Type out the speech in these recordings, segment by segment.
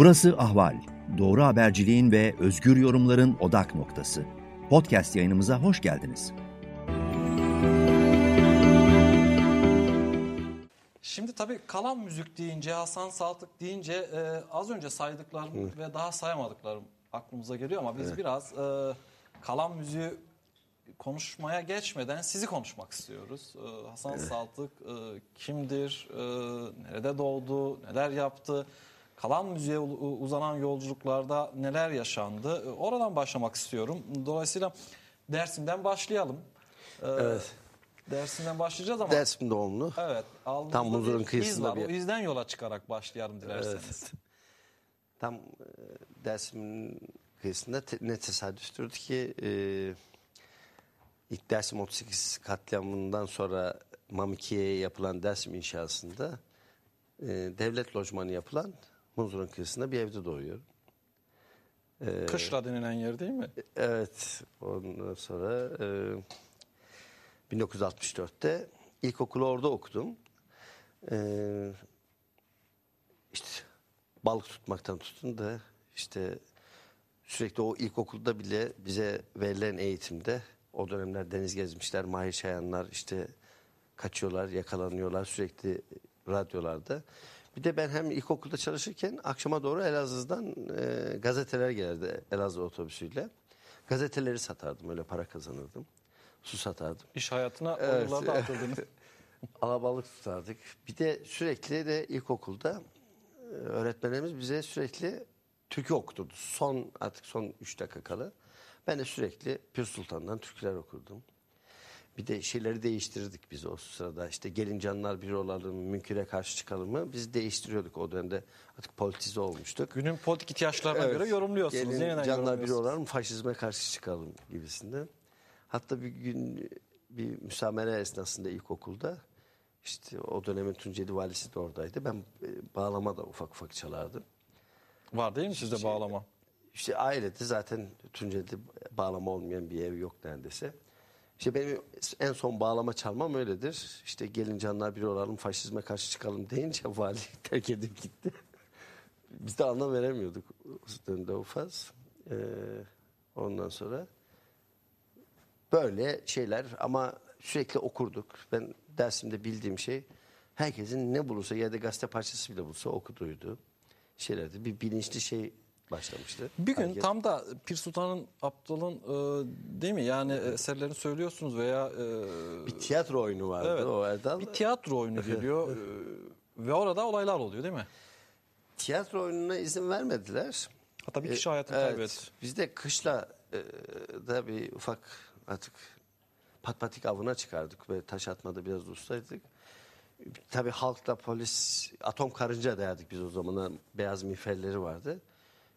Burası Ahval. Doğru haberciliğin ve özgür yorumların odak noktası. Podcast yayınımıza hoş geldiniz. Şimdi tabii kalan müzik deyince, Hasan Saltık deyince e, az önce saydıklarım ve daha sayamadıklarım aklımıza geliyor ama biz biraz e, kalan müziği konuşmaya geçmeden sizi konuşmak istiyoruz. E, Hasan Saltık e, kimdir, e, nerede doğdu, neler yaptı, kalan müziğe uzanan yolculuklarda neler yaşandı, E, oradan başlamak istiyorum. Dolayısıyla Dersim'den başlayalım. E, Evet. Dersim'den başlayacağız ama... Dersim doğumlu. Evet. Tam Muzur'un kıyısında bir- O izden yola çıkarak başlayalım dilerseniz. Tam e, Dersim'in kıyısında te- ne tesadüftür ki e, ilk Dersim 38 katliamından sonra Mamiki'ye yapılan Dersim inşasında e, devlet lojmanı yapılan Muzur'un kıyısında bir evde doğuyorum. Kışla denilen yer değil mi? Evet. Ondan sonra e, 1964'te ilkokulu orada okudum. E, işte balık tutmaktan tutun da işte sürekli o ilkokulda bile bize verilen eğitimde o dönemler deniz gezmişler, mahir şayanlar işte kaçıyorlar, yakalanıyorlar sürekli radyolarda. Bir de ben hem ilkokulda çalışırken akşama doğru Elazığ'dan e, gazeteler gelirdi Elazığ otobüsüyle. Gazeteleri satardım öyle para kazanırdım. Su satardım. İş hayatına Evet. o yıllarda atıldınız. Alabalık tutardık. Bir de sürekli de ilkokulda e, öğretmenlerimiz bize sürekli türkü okuturdu. Son artık son 3 dakika kala. Ben de sürekli Pür Sultan'dan türküler okurdum. Bir de şeyleri değiştirdik biz o sırada. İşte gelin canlar bir olalım, münkire karşı çıkalım Biz değiştiriyorduk o dönemde. Artık politize olmuştuk. Günün politik ihtiyaçlarına Evet. göre yorumluyorsunuz. Gelin Yeniden canlar yorumluyorsunuz. olalım, faşizme karşı çıkalım gibisinden. Hatta bir gün bir müsamere esnasında ilkokulda işte o dönemin Tunceli valisi de oradaydı. Ben e, bağlama da ufak ufak çalardım. Var değil mi sizde Şey- bağlama? İşte ailede zaten Tunceli'de bağlama olmayan bir ev yok neredeyse. İşte benim en son bağlama çalmam öyledir. İşte gelin canlar bir olalım, faşizme karşı çıkalım deyince vali terk edip gitti. Biz de anlam veremiyorduk o dönemde ufaz. Ee, ondan sonra böyle şeyler ama sürekli okurduk. Ben dersimde bildiğim şey herkesin ne bulursa yerde gazete parçası bile bulsa okuduydu. Şeylerdi. Bir bilinçli şey başlamıştı. Bir gün Hareket. tam da Pir Sultan'ın Abdal'ın e, değil mi? Yani eserlerini söylüyorsunuz veya e, bir tiyatro oyunu vardı evet, o Erdal. bir tiyatro oyunu geliyor e, ve orada olaylar oluyor değil mi? tiyatro oyununa izin vermediler. Hatta bir kişi E, hayatını evet. kaybetti. Biz de kışla e, da bir ufak artık patpatik avına çıkardık ve taş atmada biraz ustaydık. Tabii halkla polis atom karınca dayadık biz o zamanlar. Beyaz miğferleri vardı.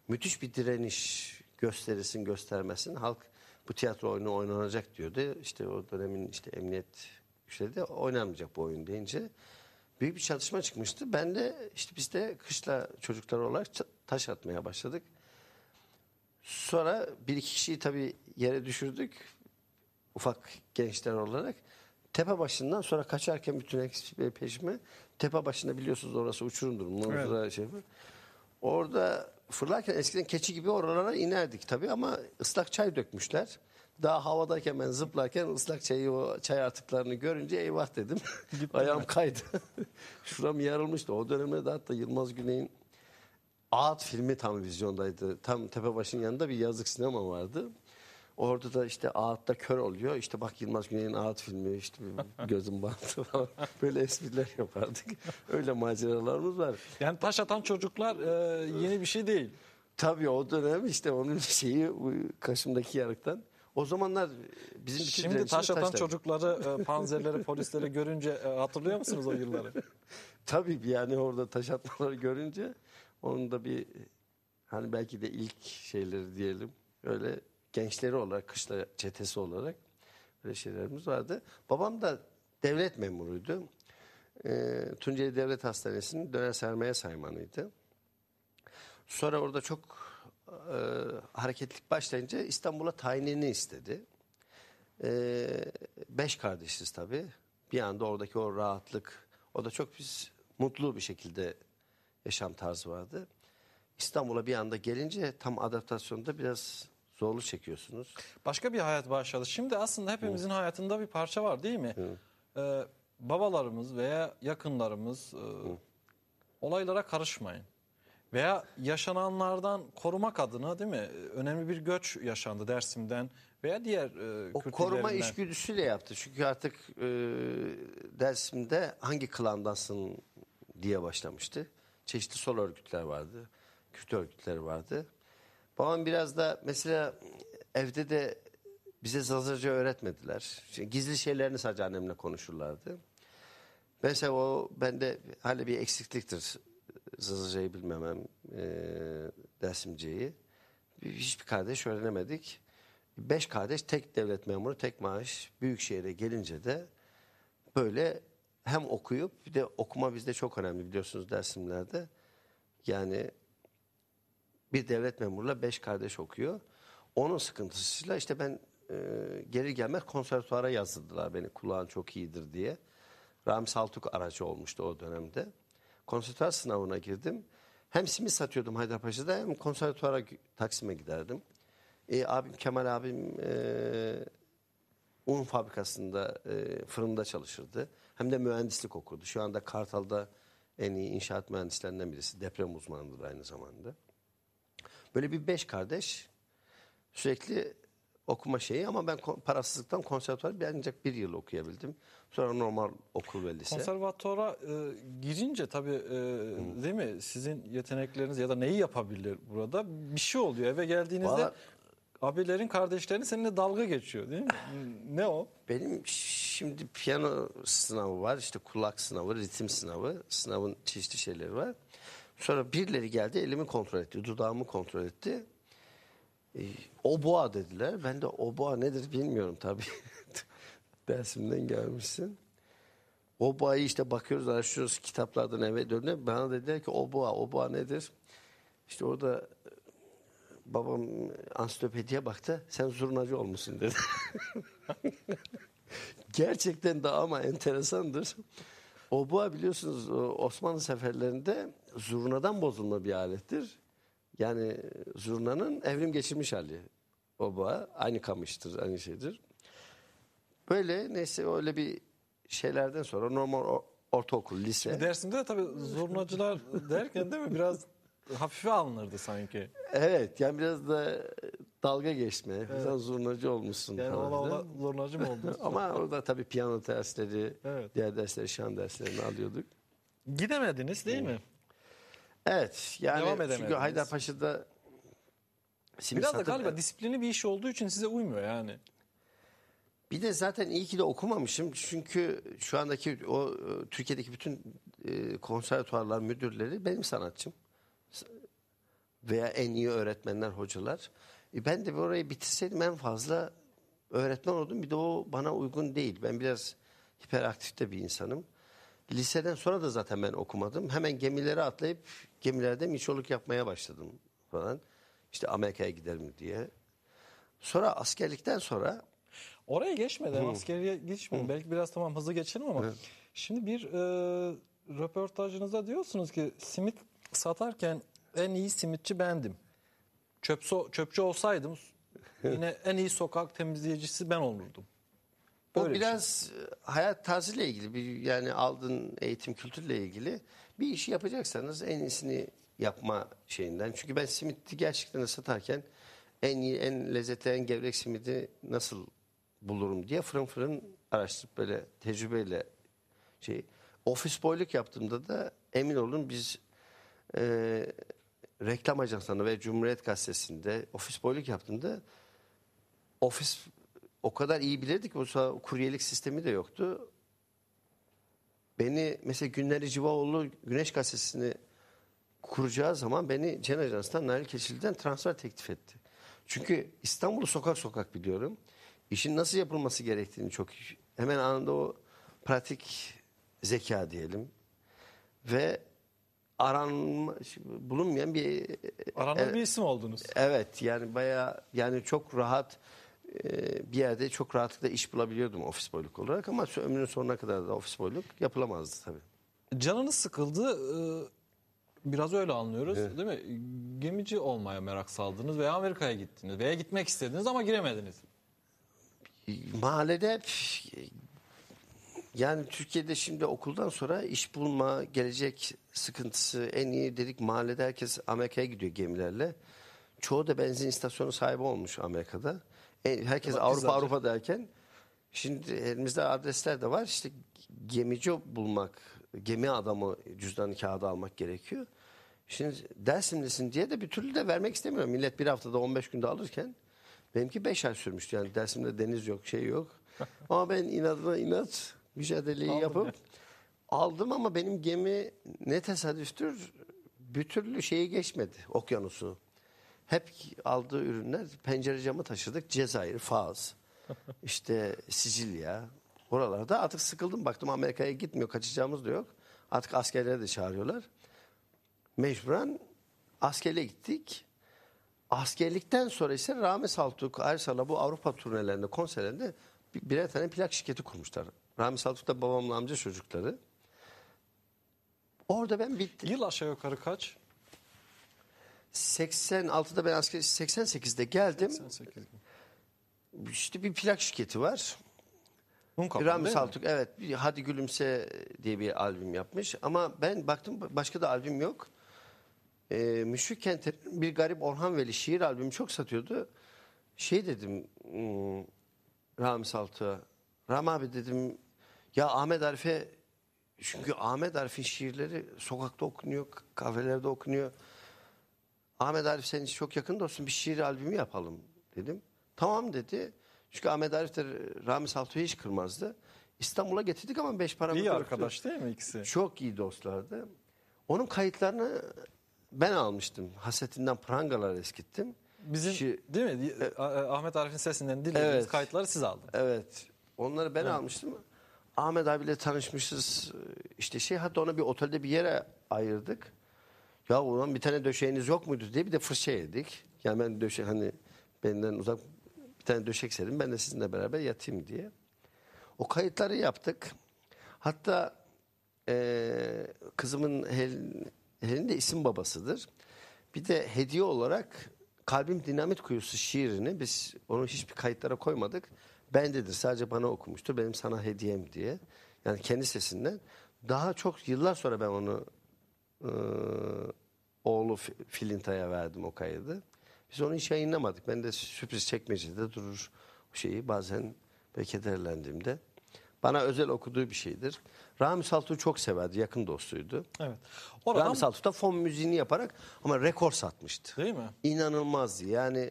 Müthiş bir direniş gösterilsin göstermesin. Halk bu tiyatro oyunu oynanacak diyordu. İşte o dönemin işte emniyet güçleri de oynanmayacak bu oyun deyince büyük bir çatışma çıkmıştı. Ben de işte biz de kışla çocuklar olarak taş atmaya başladık. Sonra bir iki kişiyi tabii yere düşürdük. Ufak gençler olarak. Tepe başından sonra kaçarken bütün hepsi peşime. Tepe başında biliyorsunuz orası uçurumdur. Manzara şey var. Orada fırlarken eskiden keçi gibi oralara inerdik tabii ama ıslak çay dökmüşler. Daha havadayken ben zıplarken ıslak çayı o çay artıklarını görünce eyvah dedim. Ayağım kaydı. Şuram yarılmıştı. O dönemde de hatta Yılmaz Güney'in Ağıt filmi tam vizyondaydı. Tam Tepebaşı'nın yanında bir yazlık sinema vardı. Orada da işte Ağıt'ta kör oluyor. İşte bak Yılmaz Güney'in Ağıt filmi işte gözüm bantı falan. Böyle espriler yapardık. Öyle maceralarımız var. Yani taş atan çocuklar e, yeni bir şey değil. Tabii o dönem işte onun şeyi bu Kaşım'daki yarıktan. O zamanlar bizim bütün Şimdi taş atan taşla. çocukları, e, panzerleri, polisleri görünce e, hatırlıyor musunuz o yılları? Tabii yani orada taş atmaları görünce onun da bir hani belki de ilk şeyleri diyelim öyle gençleri olarak kışla çetesi olarak öyle şeylerimiz vardı. Babam da devlet memuruydu. Ee, Tunceli Devlet Hastanesi'nin döner sermaye saymanıydı. Sonra orada çok e, hareketlik başlayınca İstanbul'a tayinini istedi. Ee, beş kardeşiz tabii. Bir anda oradaki o rahatlık, o da çok biz mutlu bir şekilde yaşam tarzı vardı. İstanbul'a bir anda gelince tam adaptasyonda biraz zorlu çekiyorsunuz. Başka bir hayat başladı. Şimdi aslında hepimizin hayatında bir parça var değil mi? Ee, babalarımız veya yakınlarımız e, olaylara karışmayın. Veya yaşananlardan korumak adına değil mi? Önemli bir göç yaşandı Dersim'den veya diğer e, O koruma içgüdüsüyle yaptı. Çünkü artık e, Dersim'de hangi klandansın diye başlamıştı. Çeşitli sol örgütler vardı. Kürt örgütleri vardı. Babam biraz da mesela evde de bize Zazırca öğretmediler. Şimdi gizli şeylerini sadece annemle konuşurlardı. Mesela o bende hala bir eksikliktir. Zazırcayı bilmemem, e, Dersimce'yi. Hiçbir kardeş öğrenemedik. Beş kardeş tek devlet memuru, tek maaş. Büyük şehire gelince de böyle hem okuyup bir de okuma bizde çok önemli biliyorsunuz dersimlerde. Yani bir devlet memuruyla beş kardeş okuyor. Onun sıkıntısıyla işte ben e, geri gelmez konservatuara yazdırdılar beni kulağın çok iyidir diye. Ramiz Saltuk aracı olmuştu o dönemde. Konservatuar sınavına girdim. Hem simit satıyordum Haydarpaşa'da hem konservatuara Taksim'e giderdim. E, abim Kemal abim e, un fabrikasında e, fırında çalışırdı. Hem de mühendislik okurdu. Şu anda Kartal'da en iyi inşaat mühendislerinden birisi. Deprem uzmanıdır aynı zamanda. Böyle bir beş kardeş sürekli okuma şeyi ama ben parasızlıktan konservatuvar bir ancak bir yıl okuyabildim. Sonra normal okul ve lise. Konservatuara e, girince tabii e, değil mi sizin yetenekleriniz ya da neyi yapabilir burada bir şey oluyor eve geldiğinizde Valla- abilerin kardeşlerin seninle dalga geçiyor değil mi? ne o? Benim şimdi piyano sınavı var, işte kulak sınavı, ritim sınavı, sınavın çeşitli şeyleri var. Sonra birileri geldi, elimi kontrol etti, dudağımı kontrol etti. Ee, oboa dediler. Ben de oboa nedir bilmiyorum tabii. Dersimden gelmişsin. Oboa'yı işte bakıyoruz, araştırıyoruz kitaplardan eve dönüyor. Bana dediler ki oboa, oboa nedir? İşte orada babam ansiklopediye baktı. Sen zurnacı olmuşsun dedi. Gerçekten de ama enteresandır. Obua biliyorsunuz Osmanlı seferlerinde zurnadan bozulma bir alettir. Yani zurnanın evrim geçirmiş hali. Obua aynı kamıştır, aynı şeydir. Böyle neyse öyle bir şeylerden sonra normal o- ortaokul, lise. Dersimde de tabii zurnacılar derken değil mi biraz hafife alınırdı sanki. Evet yani biraz da dalga geçme. Sen zurnacı olmuşsun Yani falan. ola ola zurnacı mı oldunuz? Ama orada tabii piyano dersleri, Evet. diğer dersleri, şan derslerini alıyorduk. Gidemediniz değil mi? Evet yani Devam çünkü edemediniz. Haydarpaşa'da simit Biraz da satıp- galiba disiplini bir iş olduğu için size uymuyor yani. Bir de zaten iyi ki de okumamışım. Çünkü şu andaki o e, Türkiye'deki bütün e, konservatuarlar müdürleri benim sanatçım. S- Veya en iyi öğretmenler, hocalar. E ben de orayı bitirseydim en fazla öğretmen oldum. Bir de o bana uygun değil. Ben biraz hiperaktif de bir insanım. Liseden sonra da zaten ben okumadım. Hemen gemilere atlayıp gemilerde miçoluk yapmaya başladım falan. İşte Amerika'ya giderim diye. Sonra askerlikten sonra Oraya geçmeden askeriye geçmeden belki biraz tamam hızlı geçelim ama şimdi bir e, röportajınızda diyorsunuz ki simit satarken en iyi simitçi bendim. Çöpso, çöpçü olsaydım yine en iyi sokak temizleyicisi ben olurdum. O Böyle bir şey. biraz e, hayat tarzıyla ilgili bir yani aldığın eğitim kültürle ilgili bir işi yapacaksanız en iyisini yapma şeyinden. Çünkü ben simiti gerçekten de satarken en iyi en lezzetli en gevrek simidi nasıl bulurum diye fırın fırın araştırıp böyle tecrübeyle şey ofis boyluk yaptığımda da emin olun biz e, reklam ajanslarında ve Cumhuriyet Gazetesi'nde ofis boyluk yaptığımda ofis o kadar iyi bilirdik ki kuryelik sistemi de yoktu. Beni mesela Günleri Civaoğlu Güneş Gazetesi'ni kuracağı zaman beni Cen Ajans'tan Nail Keçili'den transfer teklif etti. Çünkü İstanbul'u sokak sokak biliyorum. İşin nasıl yapılması gerektiğini çok hemen anında o pratik zeka diyelim ve aranma bulunmayan bir Aranır bir isim oldunuz. Evet yani bayağı yani çok rahat e, bir yerde çok rahatlıkla iş bulabiliyordum ofis boyluk olarak ama ömrünün sonuna kadar da ofis boyluk yapılamazdı tabii. Canınız sıkıldı. e, Biraz öyle anlıyoruz değil mi? Gemici olmaya merak saldınız veya Amerika'ya gittiniz veya gitmek istediniz ama giremediniz. Mahallede yani Türkiye'de şimdi okuldan sonra iş bulma, gelecek sıkıntısı en iyi dedik mahallede herkes Amerika'ya gidiyor gemilerle. Çoğu da benzin istasyonu sahibi olmuş Amerika'da. E, Herkes Bak, Avrupa. Avrupa derken şimdi elimizde adresler de var. İşte gemici bulmak, gemi adamı cüzdanı kağıdı almak gerekiyor. Şimdi Dersimlisin diye de bir türlü de vermek istemiyorum. Millet bir haftada 15 günde alırken benimki 5 ay sürmüştü. Yani Dersim'de deniz yok, şey yok. Ama ben inadına inat mücadeleyi Aldın yapıp yani. aldım ama benim gemi ne tesadüftür bir türlü şeyi geçmedi okyanusu. Hep aldığı ürünler pencere camı taşıdık. Cezayir, Faz, işte Sicilya. Oralarda artık sıkıldım. Baktım Amerika'ya gitmiyor. Kaçacağımız da yok. Artık askerleri de çağırıyorlar. Mecburen askerliğe gittik. Askerlikten sonra ise Rami Saltuk, Ersal'a bu Avrupa turnelerinde, konserlerinde bir- birer tane plak şirketi kurmuşlar. Rami Saltuk da babamla amca çocukları. Orada ben bittim. Yıl aşağı yukarı kaç? 86'da ben asker 88'de geldim. 88. İşte bir plak şirketi var. Un kapalı Rami? Saltuk evet Hadi Gülümse diye bir albüm yapmış. Ama ben baktım başka da albüm yok. Ee, Müşfik Kenter'in bir garip Orhan Veli şiir albümü çok satıyordu. Şey dedim hmm, Rami Saltuk'a. Rami abi dedim ya Ahmet Arif'e çünkü Ahmet Arif'in şiirleri sokakta okunuyor, kahvelerde okunuyor. Ahmet Arif senin çok yakın dostun bir şiir albümü yapalım dedim. Tamam dedi. Çünkü Ahmet Arif de Rami Saltuk'u hiç kırmazdı. İstanbul'a getirdik ama beş paramız İyi yoktu. arkadaş değil mi ikisi? Çok iyi dostlardı. Onun kayıtlarını ben almıştım. Hasetinden prangalar eskittim. Bizim Şi- değil mi? Ah- Ahmet Arif'in sesinden dinlediğiniz Evet. kayıtları siz aldınız. Evet. Onları ben almıştım. Ahmet abiyle tanışmışız. İşte şey hatta ona bir otelde bir yere ayırdık. Ya ulan bir tane döşeğiniz yok muydu diye bir de fırça yedik. Yani ben döşe hani benden uzak bir tane döşek serin ben de sizinle beraber yatayım diye. O kayıtları yaptık. Hatta eee, kızımın Hel- Helin de isim babasıdır. Bir de hediye olarak Kalbim Dinamit Kuyusu şiirini biz onu hiçbir kayıtlara koymadık. Bendedir sadece bana okumuştur benim sana hediyem diye. Yani kendi sesinden. Daha çok yıllar sonra ben onu eee, oğlu Fi- Filinta'ya verdim o kaydı. Biz onu hiç yayınlamadık. Ben de sürpriz çekmecede durur şeyi bazen böyle kederlendiğimde. Bana özel okuduğu bir şeydir. Rami Saltuk'u çok severdi. Yakın dostuydu. Evet. Oradan Rami Saltuk da fon müziğini yaparak ama rekor satmıştı. değil mi? İnanılmazdı. Yani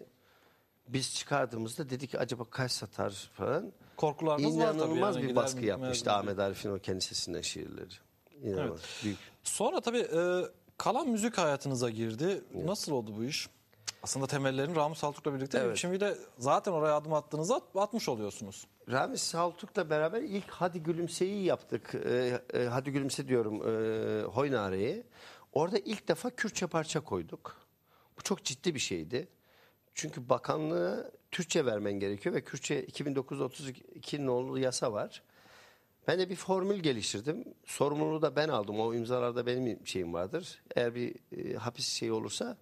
biz çıkardığımızda dedik ki acaba kaç satar falan. Korkularınız var tabii. İnanılmaz yani, bir baskı yapmıştı Ahmet Arif'in o kendi sesinden şiirleri. İnanılmaz. Büyük. Sonra tabii e, kalan müzik hayatınıza girdi. Nasıl oldu bu iş? Aslında temellerini Rami Saltuk'la birlikte Evet. şimdi de zaten oraya adım attığınızda at- atmış oluyorsunuz. Ramiz Saltuk'la beraber ilk Hadi Gülümse'yi yaptık. Ee, e, Hadi Gülümse diyorum e, Hoynare'yi. Orada ilk defa Kürtçe parça koyduk. Bu çok ciddi bir şeydi. Çünkü bakanlığa Türkçe vermen gerekiyor ve Kürtçe 2932 nolu yasa var. Ben de bir formül geliştirdim. Sorumluluğu da ben aldım. O imzalarda benim şeyim vardır. Eğer bir e, hapis şeyi olursa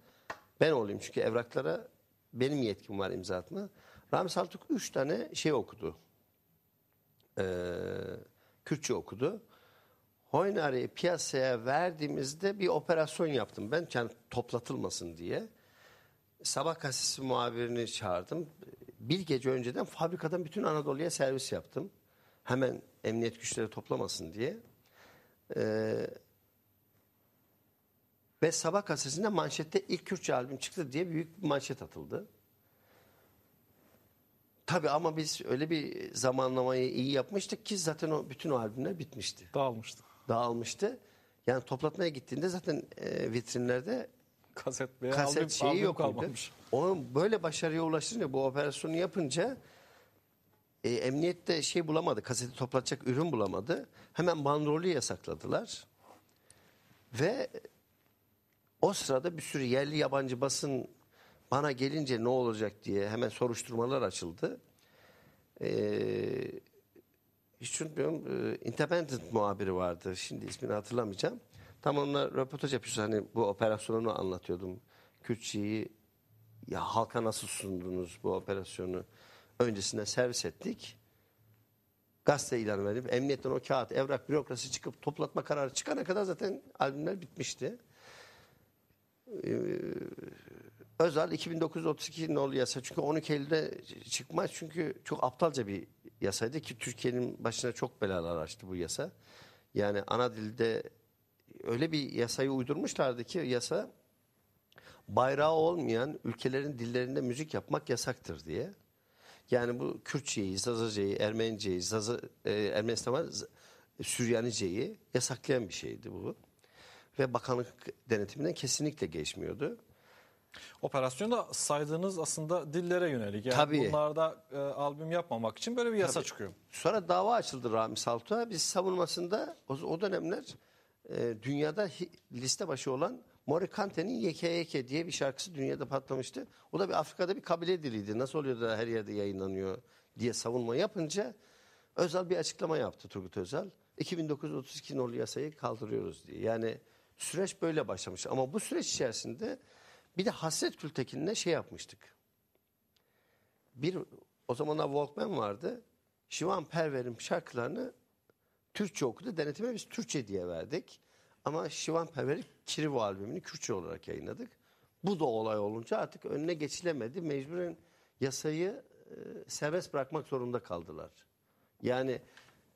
ben olayım. Çünkü evraklara benim yetkim var imza atma. Rami Saltuk üç tane şey okudu. Ee, Kürtçe okudu. Hoynare'yi piyasaya verdiğimizde bir operasyon yaptım ben. Yani toplatılmasın diye. Sabah gazetesi muhabirini çağırdım. Bir gece önceden fabrikadan bütün Anadolu'ya servis yaptım. Hemen emniyet güçleri toplamasın diye. Ee, ve Sabah gazetesinde manşette ilk Kürtçe albüm çıktı diye büyük bir manşet atıldı. Tabii ama biz öyle bir zamanlamayı iyi yapmıştık ki zaten o bütün o albümler bitmişti. Dağılmıştı. Dağılmıştı. Yani toplatmaya gittiğinde zaten e, vitrinlerde Kaset veya kaset albüm, şeyi albüm yok kalmamış. Onun böyle başarıya ulaşınca bu operasyonu yapınca e, emniyette şey bulamadı. Kaseti toplatacak ürün bulamadı. Hemen bandrolü yasakladılar. Ve o sırada bir sürü yerli yabancı basın bana gelince ne olacak diye hemen soruşturmalar açıldı. Ee, hiç unutmuyorum. e, Independent muhabiri vardı. Şimdi ismini hatırlamayacağım. Tam onunla röportaj yapıyoruz. Hani bu operasyonu anlatıyordum. Kürtçeyi ya halka nasıl sundunuz bu operasyonu? Öncesinde servis ettik. Gazete ilanı verip emniyetten o kağıt, evrak, bürokrasi çıkıp toplatma kararı çıkana kadar zaten albümler bitmişti. Ee, Özal 2932 nolu yasa çünkü 12 Eylül'de çıkmaz çünkü çok aptalca bir yasaydı ki Türkiye'nin başına çok belalar açtı bu yasa. Yani ana dilde öyle bir yasayı uydurmuşlardı ki yasa bayrağı olmayan ülkelerin dillerinde müzik yapmak yasaktır diye. Yani bu Kürtçeyi, Zazaceyi, Ermeniceyi, Zaza, e, Ermenistan'a Süryaniceyi yasaklayan bir şeydi bu. Ve bakanlık denetiminden kesinlikle geçmiyordu. Operasyonda saydığınız aslında dillere yönelik. Yani Tabii. bunlarda e, albüm yapmamak için böyle bir yasa Tabii. çıkıyor. Sonra dava açıldı Rami Saltu'a. Biz savunmasında o, o dönemler e, dünyada hi- liste başı olan Morikante'nin Yeke Yeke diye bir şarkısı dünyada patlamıştı. O da bir Afrika'da bir kabile diliydi. Nasıl oluyor da her yerde yayınlanıyor diye savunma yapınca Özal bir açıklama yaptı Turgut Özal. 2932 nolu yasayı kaldırıyoruz diye. Yani süreç böyle başlamış. Ama bu süreç içerisinde bir de Hasret Gültekin'le şey yapmıştık. Bir o zamanlar Walkman vardı. Şivan Perver'in şarkılarını Türkçe okudu. Denetime biz Türkçe diye verdik. Ama Şivan Perver'in Kirivo albümünü Kürtçe olarak yayınladık. Bu da olay olunca artık önüne geçilemedi. Mecburen yasayı e, serbest bırakmak zorunda kaldılar. Yani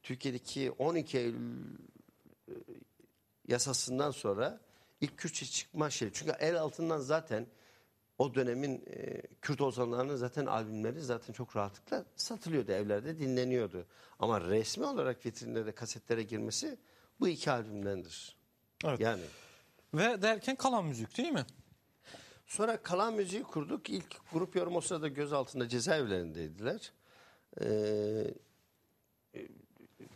Türkiye'deki 12 Eylül e, yasasından sonra ilk Kürtçe çıkma şey. Çünkü el altından zaten o dönemin e, Kürt ozanlarının zaten albümleri zaten çok rahatlıkla satılıyordu evlerde dinleniyordu. Ama resmi olarak vitrinlere kasetlere girmesi bu iki albümdendir. Evet. Yani Ve derken kalan müzik değil mi? sonra kalan müziği kurduk. İlk grup yorum o sırada gözaltında cezaevlerindeydiler. Ee,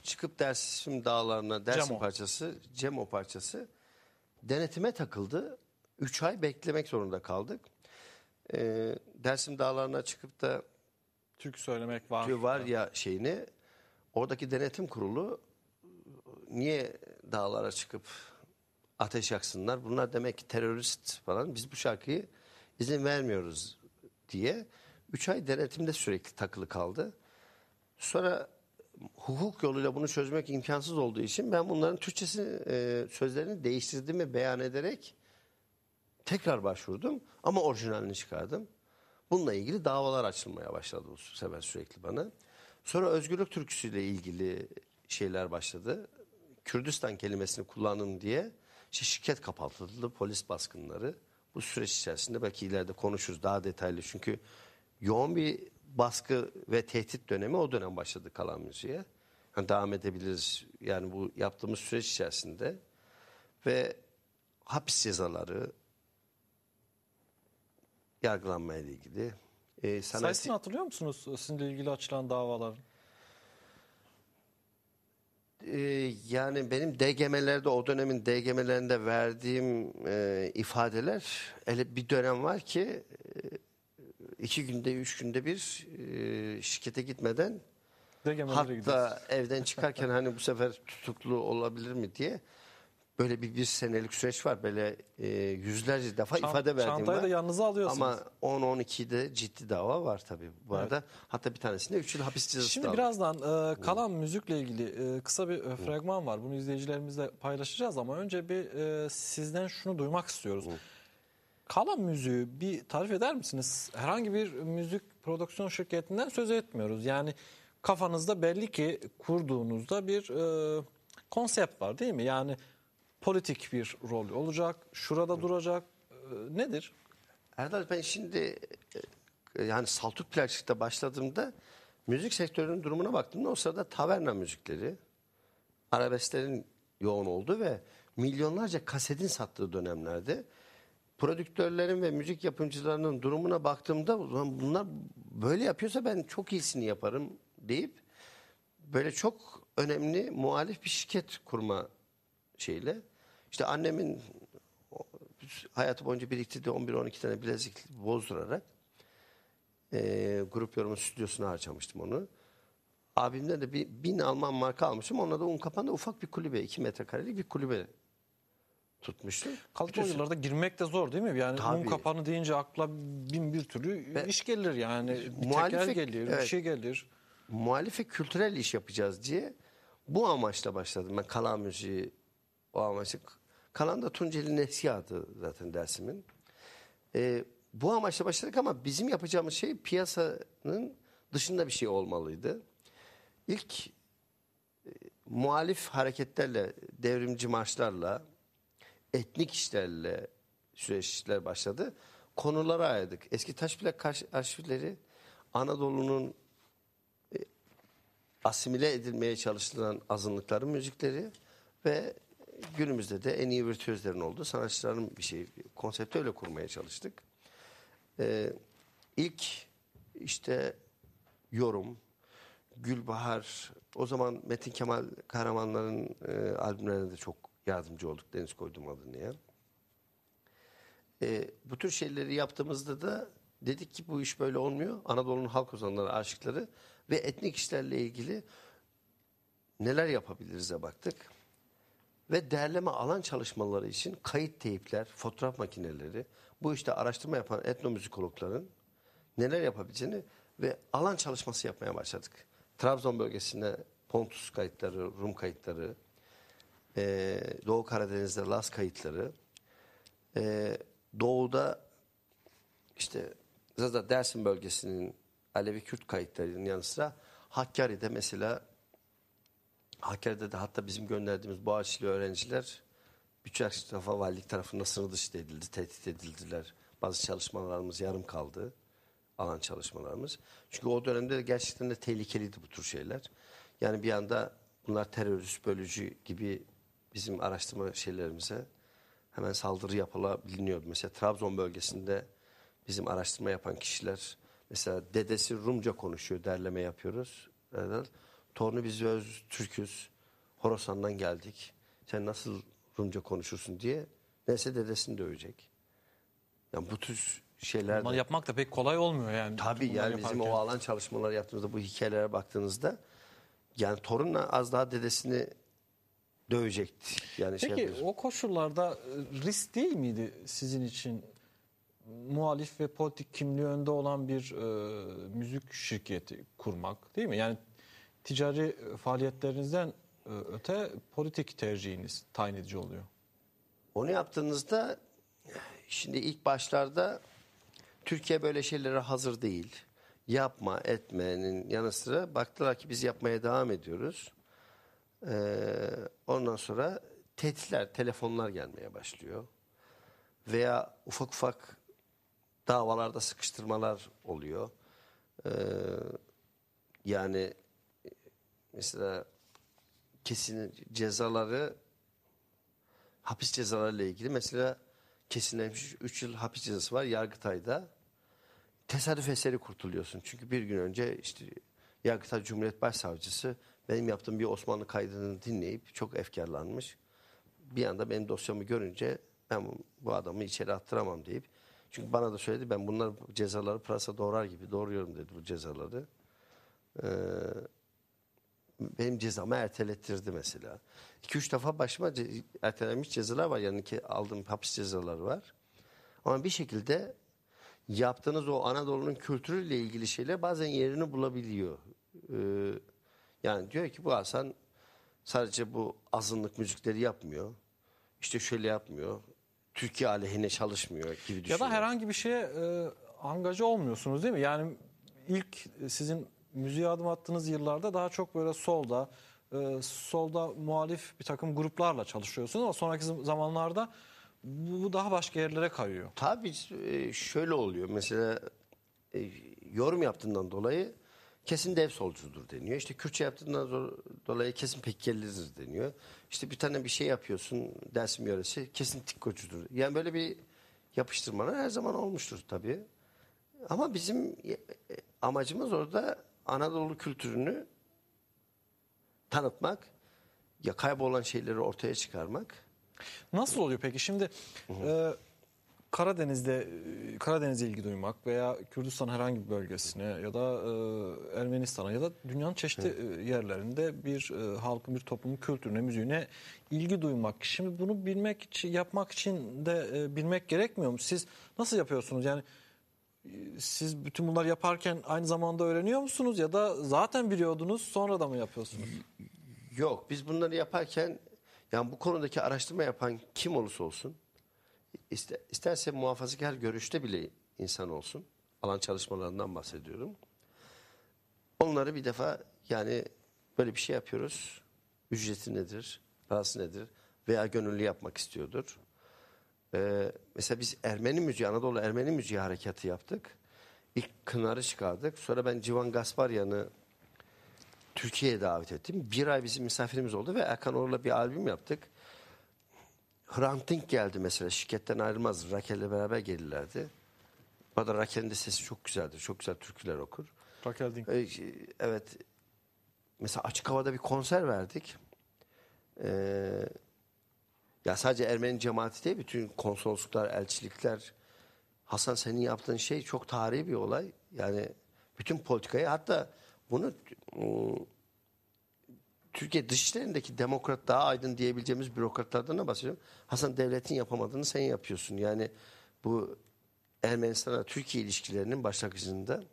çıkıp Dersim dağlarına Dersim Cemo. parçası, Cemo parçası denetime takıldı. Üç ay beklemek zorunda kaldık. Ee, Dersim dağlarına çıkıp da Türkü söylemek var. Var ya şeyini oradaki denetim kurulu niye dağlara çıkıp ateş yaksınlar? Bunlar demek ki terörist falan. Biz bu şarkıyı izin vermiyoruz diye. Üç ay denetimde sürekli takılı kaldı. Sonra hukuk yoluyla bunu çözmek imkansız olduğu için ben bunların Türkçesini, e, sözlerini değiştirdiğimi beyan ederek tekrar başvurdum ama orijinalini çıkardım. Bununla ilgili davalar açılmaya başladı bu sefer sürekli bana. Sonra özgürlük türküsüyle ilgili şeyler başladı. Kürdistan kelimesini kullanın diye işte şirket kapatıldı, polis baskınları. Bu süreç içerisinde belki ileride konuşuruz daha detaylı. Çünkü yoğun bir baskı ve tehdit dönemi o dönem başladı kalan müziğe. Yani devam edebiliriz yani bu yaptığımız süreç içerisinde. Ve hapis cezaları, yargılanmayla ilgili. E, sanat- Sayısını hatırlıyor musunuz sizinle ilgili açılan davaların? Ee, yani benim DGM'lerde o dönemin DGM'lerinde verdiğim e, ifadeler hele bir dönem var ki e, iki günde üç günde bir e, şirkete gitmeden DGM'lere gidiyoruz. hatta evden çıkarken hani bu sefer tutuklu olabilir mi diye böyle bir bir senelik süreç var böyle e, yüzlerce defa Çant- ifade verdiğim çantayı var. da yanınıza alıyorsunuz. Ama 10-12'de ciddi dava var tabii bu arada. Hatta bir tanesinde 3 yıl hapis cezası Şimdi birazdan e, kalan müzikle ilgili e, kısa bir e, fragman var. Bunu izleyicilerimizle paylaşacağız ama önce bir e, sizden şunu duymak istiyoruz. Kalan müziği bir tarif eder misiniz? Herhangi bir müzik prodüksiyon şirketinden söz etmiyoruz. Yani kafanızda belli ki kurduğunuzda bir e, konsept var değil mi? Yani politik bir rol olacak, şurada duracak. E, nedir? Erdal ben şimdi e, yani Saltuk Plakçık'ta başladığımda müzik sektörünün durumuna baktığımda o sırada taverna müzikleri, arabesklerin yoğun olduğu ve milyonlarca kasetin sattığı dönemlerde prodüktörlerin ve müzik yapımcılarının durumuna baktığımda "Ulan bunlar böyle yapıyorsa ben çok iyisini yaparım deyip böyle çok önemli muhalif bir şirket kurma şeyle işte annemin hayatı boyunca biriktirdiği 11-12 tane bilezik bozdurarak eee, grup yorumu stüdyosuna harcamıştım onu. Abimden de bir bin Alman marka almışım. Onunla da Unkapan'da ufak bir kulübe, 2 metrekarelik bir kulübe tutmuştu. Kalıplı o Bütün- yıllarda girmek de zor değil mi? Yani Tabii. un kapanı deyince akla bin bir türlü Ve- iş gelir yani. Bir teker gelir, bir evet. şey gelir. muhalif ve kültürel iş yapacağız diye bu amaçla başladım. Ben kalan müziği o amaçla. Kalan da Tunceli'nin eski adı zaten dersimin. Ee, bu amaçla başladık ama bizim yapacağımız şey piyasanın dışında bir şey olmalıydı. İlk e, muhalif hareketlerle, devrimci marşlarla, etnik işlerle süreçler başladı. Konulara ayırdık. Eski taş plak arşivleri Anadolu'nun asimile edilmeye çalışılan azınlıkların müzikleri ve günümüzde de en iyi virtüözlerin olduğu sanatçıların bir şey konsepti öyle kurmaya çalıştık. Ee, ilk işte yorum, Gülbahar, o zaman Metin Kemal Kahramanların e, albümlerine de çok yardımcı olduk Deniz Koydum adını ya. E, bu tür şeyleri yaptığımızda da dedik ki bu iş böyle olmuyor. Anadolu'nun halk ozanları, aşıkları ve etnik işlerle ilgili neler yapabiliriz'e baktık. Ve derleme alan çalışmaları için kayıt teyipler, fotoğraf makineleri, bu işte araştırma yapan etnomüzikologların neler yapabileceğini ve alan çalışması yapmaya başladık. Trabzon bölgesinde Pontus kayıtları, Rum kayıtları, eee, Doğu Karadeniz'de Las kayıtları, ee, doğuda işte zaten Dersim bölgesinin Alevi Kürt kayıtlarının yanı sıra Hakkari'de mesela Hakkari'de de hatta bizim gönderdiğimiz Boğaziçi'li öğrenciler Büyükşehir defa valilik tarafından sınır dışı edildi, tehdit edildiler. Bazı çalışmalarımız yarım kaldı. Alan çalışmalarımız. Çünkü o dönemde de gerçekten de tehlikeliydi bu tür şeyler. Yani bir anda bunlar terörist, bölücü gibi bizim araştırma şeylerimize hemen saldırı yapılabiliyordu. Mesela Trabzon bölgesinde bizim araştırma yapan kişiler mesela dedesi Rumca konuşuyor, derleme yapıyoruz. Evet. Torunu biz öz Türküz, Horasan'dan geldik. Sen nasıl Rumca konuşursun diye neyse dedesini dövecek. Yani bu tür şeyler Bunları de- yapmak da pek kolay olmuyor yani. Tabii yani bizim yaparken. o alan çalışmaları yaptığımızda bu hikayelere baktığınızda yani torunla az daha dedesini dövecekti. Yani şey Peki yapıyoruz. o koşullarda e, risk değil miydi sizin için muhalif ve politik kimliği önde olan bir e, müzik şirketi kurmak değil mi? Yani ticari faaliyetlerinizden e, öte politik tercihiniz tayin edici oluyor. Onu yaptığınızda şimdi ilk başlarda Türkiye böyle şeylere hazır değil. Yapma etmenin yanı sıra baktılar ki biz yapmaya devam ediyoruz. Ee, ondan sonra tehditler, telefonlar gelmeye başlıyor. Veya ufak ufak davalarda sıkıştırmalar oluyor. Ee, yani mesela kesin cezaları hapis cezalarıyla ilgili mesela kesinleşmiş 3 yıl hapis cezası var Yargıtay'da. Tesadüf eseri kurtuluyorsun. Çünkü bir gün önce işte Yargıtay Cumhuriyet Başsavcısı benim yaptığım bir Osmanlı kaydını dinleyip çok efkarlanmış. Bir anda benim dosyamı görünce ben bu- adamı içeri attıramam deyip çünkü bana da söyledi ben bunlar cezaları pırasa doğrar gibi doğruyorum dedi bu cezaları. Ee, benim cezamı ertelettirdi mesela. 2-3 defa başıma ce- ertelenmiş cezalar var. Yani ki aldığım hapis cezaları var. Ama bir şekilde yaptığınız o Anadolu'nun kültürüyle ilgili şeyler bazen yerini bulabiliyor. Ee, yani diyor ki bu Hasan sadece bu azınlık müzikleri yapmıyor. İşte şöyle yapmıyor. Türkiye aleyhine çalışmıyor gibi Ya düşünüyor. da herhangi bir şeye e, angaja olmuyorsunuz değil mi? Yani ilk sizin müziğe adım attığınız yıllarda daha çok böyle solda, e, solda muhalif bir takım gruplarla çalışıyorsunuz ama sonraki zam- zamanlarda bu bu daha başka yerlere kayıyor. Tabii e, şöyle oluyor. Mesela e, yorum yaptığından dolayı kesin dev solcudur deniyor. İşte Kürtçe yaptığından do- dolayı kesin Pekkelidir deniyor. İşte bir tane bir şey yapıyorsun Dersim yöresi kesin Tikkocudur. Yani böyle bir yapıştırmalar her zaman olmuştur tabii. Ama bizim e, amacımız orada Anadolu kültürünü tanıtmak, ya kaybolan şeyleri ortaya çıkarmak. Nasıl oluyor peki? Şimdi e, Karadeniz'de e, Karadeniz'e ilgi duymak veya Kürdistan herhangi bir bölgesine ya da e, Ermenistan'a ya da dünyanın çeşitli e, yerlerinde bir e, halkın bir toplumun kültürüne, müziğine ilgi duymak. Şimdi bunu bilmek için, yapmak için de e, bilmek gerekmiyor mu? Siz nasıl yapıyorsunuz? Yani siz bütün bunları yaparken aynı zamanda öğreniyor musunuz ya da zaten biliyordunuz sonra da mı yapıyorsunuz? Yok biz bunları yaparken yani bu konudaki araştırma yapan kim olursa olsun iste, isterse muhafazakar görüşte bile insan olsun. Alan çalışmalarından bahsediyorum. Onları bir defa yani böyle bir şey yapıyoruz. Ücreti nedir? Parası nedir? Veya gönüllü yapmak istiyordur. Ee, mesela biz Ermeni müziği, Anadolu Ermeni müziği harekatı yaptık. İlk Kınar'ı çıkardık. Sonra ben Civan Gasparyan'ı Türkiye'ye davet ettim. Bir ay bizim misafirimiz oldu ve Erkan Orla bir albüm yaptık. Hrant Dink geldi mesela. Şirketten ayrılmaz. Rakel'le beraber gelirlerdi. Bu arada Rakel'in de sesi çok güzeldir. Çok güzel türküler okur. Rakel Dink. Ee, Evet. Mesela açık havada bir konser verdik. Ee, ya sadece Ermeni cemaati değil, bütün konsolosluklar, elçilikler. Hasan senin yaptığın şey çok tarihi bir olay. Yani bütün politikayı hatta bunu ıı, Türkiye dışişlerindeki demokrat daha aydın diyebileceğimiz bürokratlardan da bahsediyorum. Hasan devletin yapamadığını sen yapıyorsun. Yani bu Ermenistan'a Türkiye ilişkilerinin başlangıcında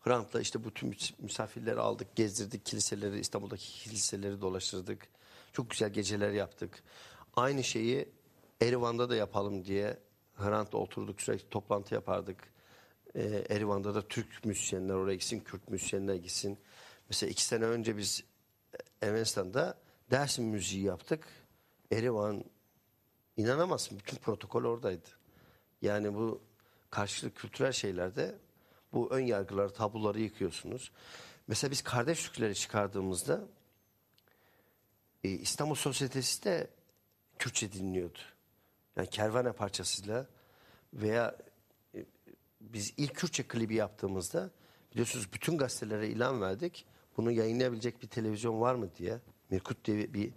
Hrant'la işte bütün mis- misafirleri aldık, gezdirdik kiliseleri, İstanbul'daki kiliseleri dolaştırdık. Çok güzel geceler yaptık. Aynı şeyi Erivan'da da yapalım diye Hrant'la oturduk sürekli toplantı yapardık. Ee, Erivan'da da Türk müzisyenler oraya gitsin, Kürt müzisyenler gitsin. Mesela iki sene önce biz Ermenistan'da Dersim müziği yaptık. Erivan inanamazsın bütün protokol oradaydı. Yani bu karşılık kültürel şeylerde bu ön yargıları, tabuları yıkıyorsunuz. Mesela biz kardeş türküleri çıkardığımızda e, İstanbul Sosyetesi de Kürtçe dinliyordu. Yani kervane parçasıyla veya e, biz ilk Kürtçe klibi yaptığımızda biliyorsunuz bütün gazetelere ilan verdik. Bunu yayınlayabilecek bir televizyon var mı diye. Mirkut diye bir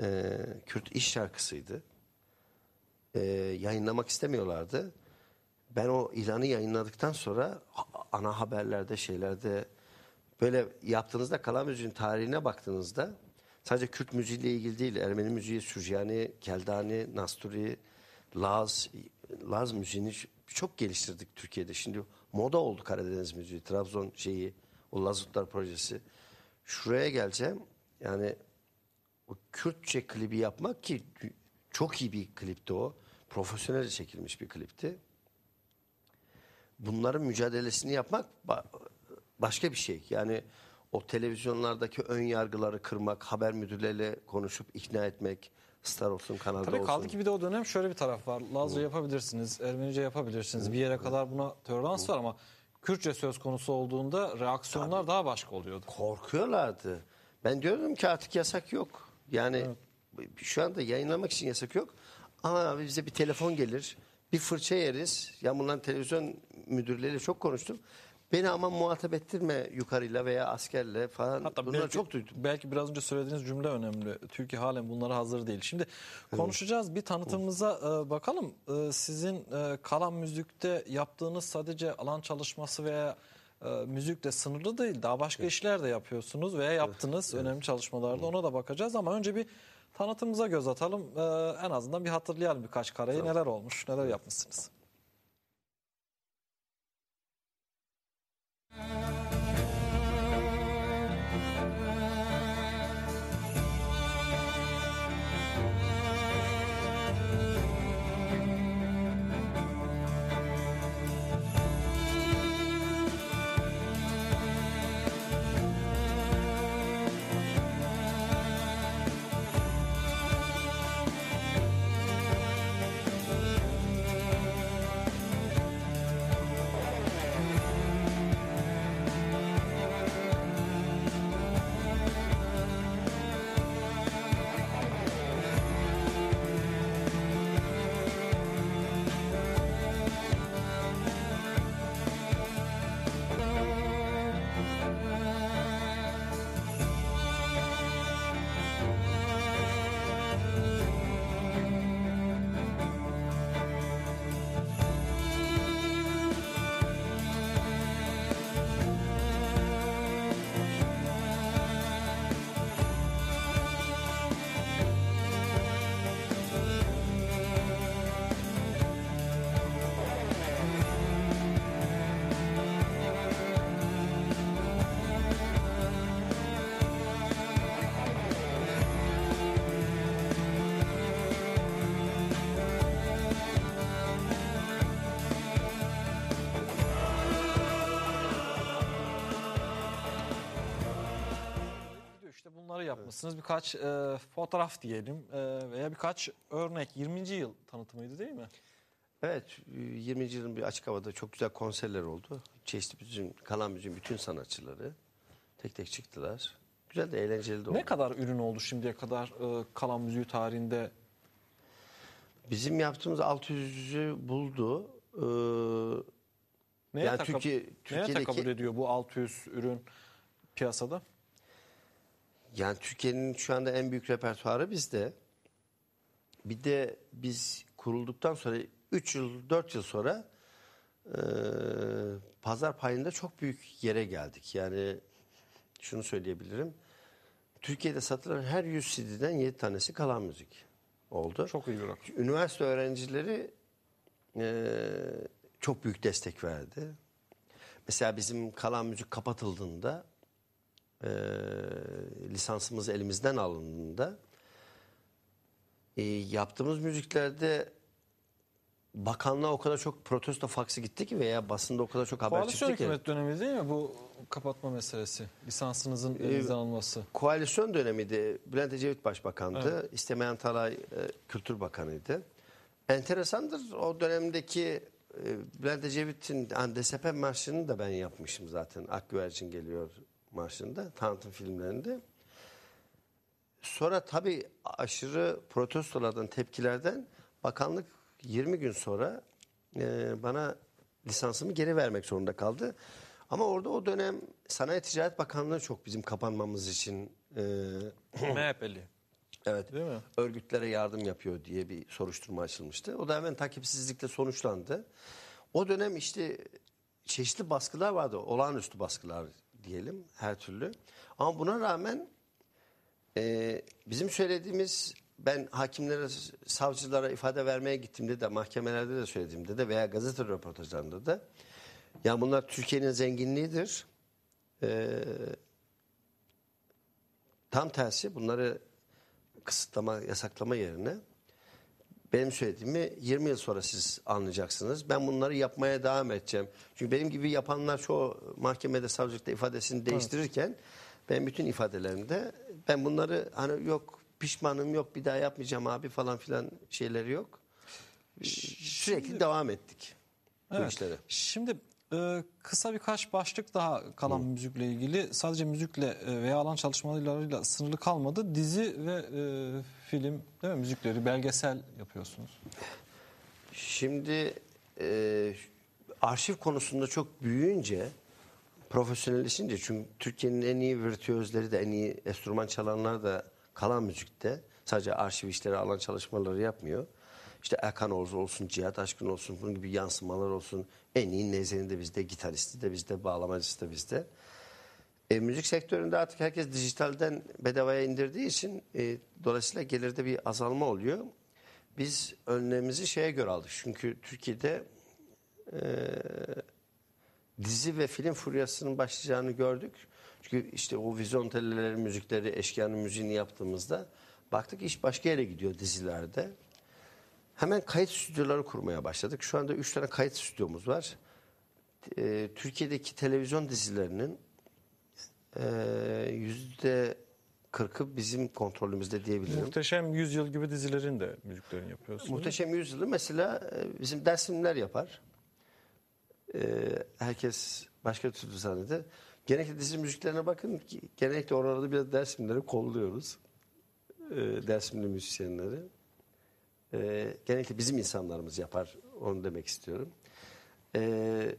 e, Kürt iş şarkısıydı. E, yayınlamak istemiyorlardı. Ben o ilanı yayınladıktan sonra ana haberlerde şeylerde böyle yaptığınızda kalan müziğin tarihine baktığınızda sadece Kürt müziğiyle ilgili değil Ermeni müziği, Süryani, Keldani, Nasturi, Laz, Laz müziğini çok geliştirdik Türkiye'de. Şimdi moda oldu Karadeniz müziği, Trabzon şeyi, o Lazutlar projesi. Şuraya geleceğim. Yani o Kürtçe klibi yapmak ki çok iyi bir klipti o. Profesyonel çekilmiş bir klipti. Bunların mücadelesini yapmak ba- başka bir şey. Yani o televizyonlardaki ön yargıları kırmak, haber müdürleriyle konuşup ikna etmek, Star olsun, kanalda Tabii olsun. kaldı ki bir de o dönem şöyle bir taraf var. Lazca yapabilirsiniz, Ermenice yapabilirsiniz. Bir yere kadar buna tolerans var ama Kürtçe söz konusu olduğunda reaksiyonlar daha başka oluyordu. Korkuyorlardı. Ben diyorum ki artık yasak yok. Yani şu anda yayınlamak için yasak yok. Ama abi bize bir telefon gelir, bir fırça yeriz. Ya bunların televizyon müdürleriyle çok konuştum. Beni ama muhatap ettirme yukarıyla veya askerle falan. Hatta Bunları belki, çok duydum. Belki biraz önce söylediğiniz cümle önemli. Türkiye halen bunlara hazır değil. Şimdi konuşacağız. Bir tanıtımımıza e, bakalım. E, sizin e, kalan müzikte yaptığınız sadece alan çalışması veya e, müzikle sınırlı değil. Daha başka işler de yapıyorsunuz veya yaptınız önemli çalışmalarda. Ona da bakacağız ama önce bir tanıtımımıza göz atalım. E, en azından bir hatırlayalım birkaç kareyi. Neler olmuş, neler yapmışsınız. Uh-huh. Yapmışsınız. Birkaç e, fotoğraf diyelim e, veya birkaç örnek. 20. yıl tanıtımıydı değil mi? Evet, 20. yılın bir açık havada çok güzel konserler oldu. Çeşitli bütün, kalan müziğin bütün sanatçıları tek tek çıktılar. Güzel de eğlenceli de oldu. Ne kadar ürün oldu şimdiye kadar e, kalan müziği tarihinde? Bizim yaptığımız 600'ü buldu. Ee, Neye, Yani takab- Türkiye- neye Türkiye'deki- tekabül ediyor bu 600 ürün piyasada? Yani Türkiye'nin şu anda en büyük repertuarı bizde. Bir de biz kurulduktan sonra 3 yıl 4 yıl sonra e, pazar payında çok büyük yere geldik. Yani şunu söyleyebilirim. Türkiye'de satılan her 100 CD'den 7 tanesi kalan müzik oldu. Çok iyi bir rakam. Üniversite öğrencileri e, çok büyük destek verdi. Mesela bizim kalan müzik kapatıldığında e, lisansımız elimizden alındığında e, yaptığımız müziklerde bakanlığa o kadar çok protesto faksı gitti ki veya basında o kadar çok haber Koalisyon çıktı ki. hükümet dönemi değil mi bu kapatma meselesi? Lisansınızın Ee, elinizden alınması. Koalisyon dönemiydi. Bülent Ecevit Başbakan'dı. İstemeyen Talay e, Kültür Bakanı'ydı. Enteresandır o dönemdeki e, Bülent Ecevit'in hani DSP marşını da ben yapmışım zaten. Akgüvercin geliyor marşında, tanıtım filmlerinde. Sonra tabii aşırı protestolardan, tepkilerden bakanlık 20 gün sonra e, bana lisansımı geri vermek zorunda kaldı. Ama orada o dönem Sanayi Ticaret Bakanlığı çok bizim kapanmamız için e, MHP'li. evet Değil mi? örgütlere yardım yapıyor diye bir soruşturma açılmıştı. O da hemen takipsizlikle sonuçlandı. O dönem işte çeşitli baskılar vardı. Olağanüstü baskılar diyelim her türlü. Ama buna rağmen e, bizim söylediğimiz ben hakimlere, savcılara ifade vermeye gittiğimde de mahkemelerde de söylediğimde de veya gazete röportajlarında da ya bunlar Türkiye'nin zenginliğidir. Ee, tam tersi bunları kısıtlama, yasaklama yerine benim söylediğimi 20 yıl sonra siz anlayacaksınız. Ben bunları yapmaya devam edeceğim. Çünkü benim gibi yapanlar çoğu mahkemede savcılıkta ifadesini değiştirirken ben bütün ifadelerimde ben bunları hani yok pişmanım yok bir daha yapmayacağım abi falan filan şeyleri yok. Sürekli devam ettik bu Evet. işlere. Şimdi e, kısa birkaç başlık daha kalan müzikle ilgili. Sadece müzikle e, veya alan çalışmalarıyla sınırlı kalmadı. Dizi ve e, film değil mi? Müzikleri, belgesel yapıyorsunuz. Şimdi e, arşiv konusunda çok büyüyünce, profesyonelleşince çünkü Türkiye'nin en iyi virtüözleri de en iyi enstrüman çalanlar da kalan müzikte sadece arşiv işleri alan çalışmaları yapmıyor. İşte Erkan Oğuz olsun, Cihat Aşkın olsun, bunun gibi yansımalar olsun. En iyi nezeni de bizde, gitaristi de bizde, bağlamacısı da bizde. E, müzik sektöründe artık herkes dijitalden bedavaya indirdiği için e, dolayısıyla gelirde bir azalma oluyor. Biz önlemimizi şeye göre aldık. Çünkü Türkiye'de e, dizi ve film furyasının başlayacağını gördük. Çünkü işte o vizyon telelerin müzikleri, eşkıyanın müziğini yaptığımızda baktık iş başka yere gidiyor dizilerde. Hemen kayıt stüdyoları kurmaya başladık. Şu anda üç tane kayıt stüdyomuz var. E, Türkiye'deki televizyon dizilerinin e, yüzde kırkı bizim kontrolümüzde diyebilirim. Muhteşem Yüzyıl gibi dizilerin de müziklerini yapıyorsunuz. Muhteşem Yüzyılı mesela e, bizim Dersimliler yapar. E, herkes başka türlü zanneder. Genellikle dizi müziklerine bakın ki genellikle oralarda biraz Dersimlileri kolluyoruz. E, Dersimli müzisyenleri. E, genellikle bizim insanlarımız yapar. Onu demek istiyorum. E,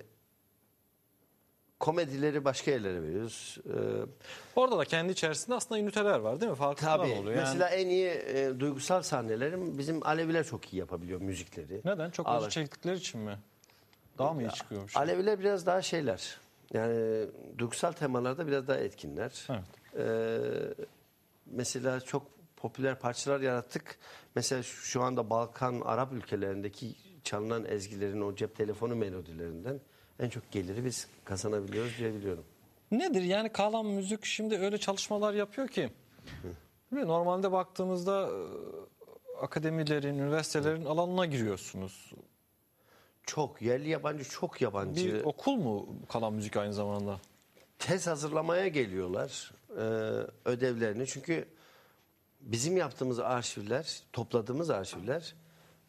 komedileri başka yerlere veriyoruz. E, Orada da kendi içerisinde aslında üniteler var değil mi? Farklılar tabii. oluyor. Yani Mesela en iyi e, duygusal sahnelerim bizim Aleviler çok iyi yapabiliyor müzikleri. neden? Çok acı çektikleri için mi? Daha mı iyi çıkıyormuş? Aleviler biraz daha şeyler. Yani duygusal temalarda biraz daha etkinler. Evet. Ee, mesela çok popüler parçalar yarattık. Mesela şu anda Balkan, Arap ülkelerindeki çalınan ezgilerin o cep telefonu melodilerinden en çok geliri biz kazanabiliyoruz diyebiliyorum. Nedir yani kalan müzik şimdi öyle çalışmalar yapıyor ki mi? normalde baktığımızda e, akademilerin, üniversitelerin alanına giriyorsunuz. Çok yerli yabancı çok yabancı. Bir okul mu kalan müzik aynı zamanda? tez hazırlamaya geliyorlar e, ödevlerini. Çünkü bizim yaptığımız arşivler, topladığımız arşivler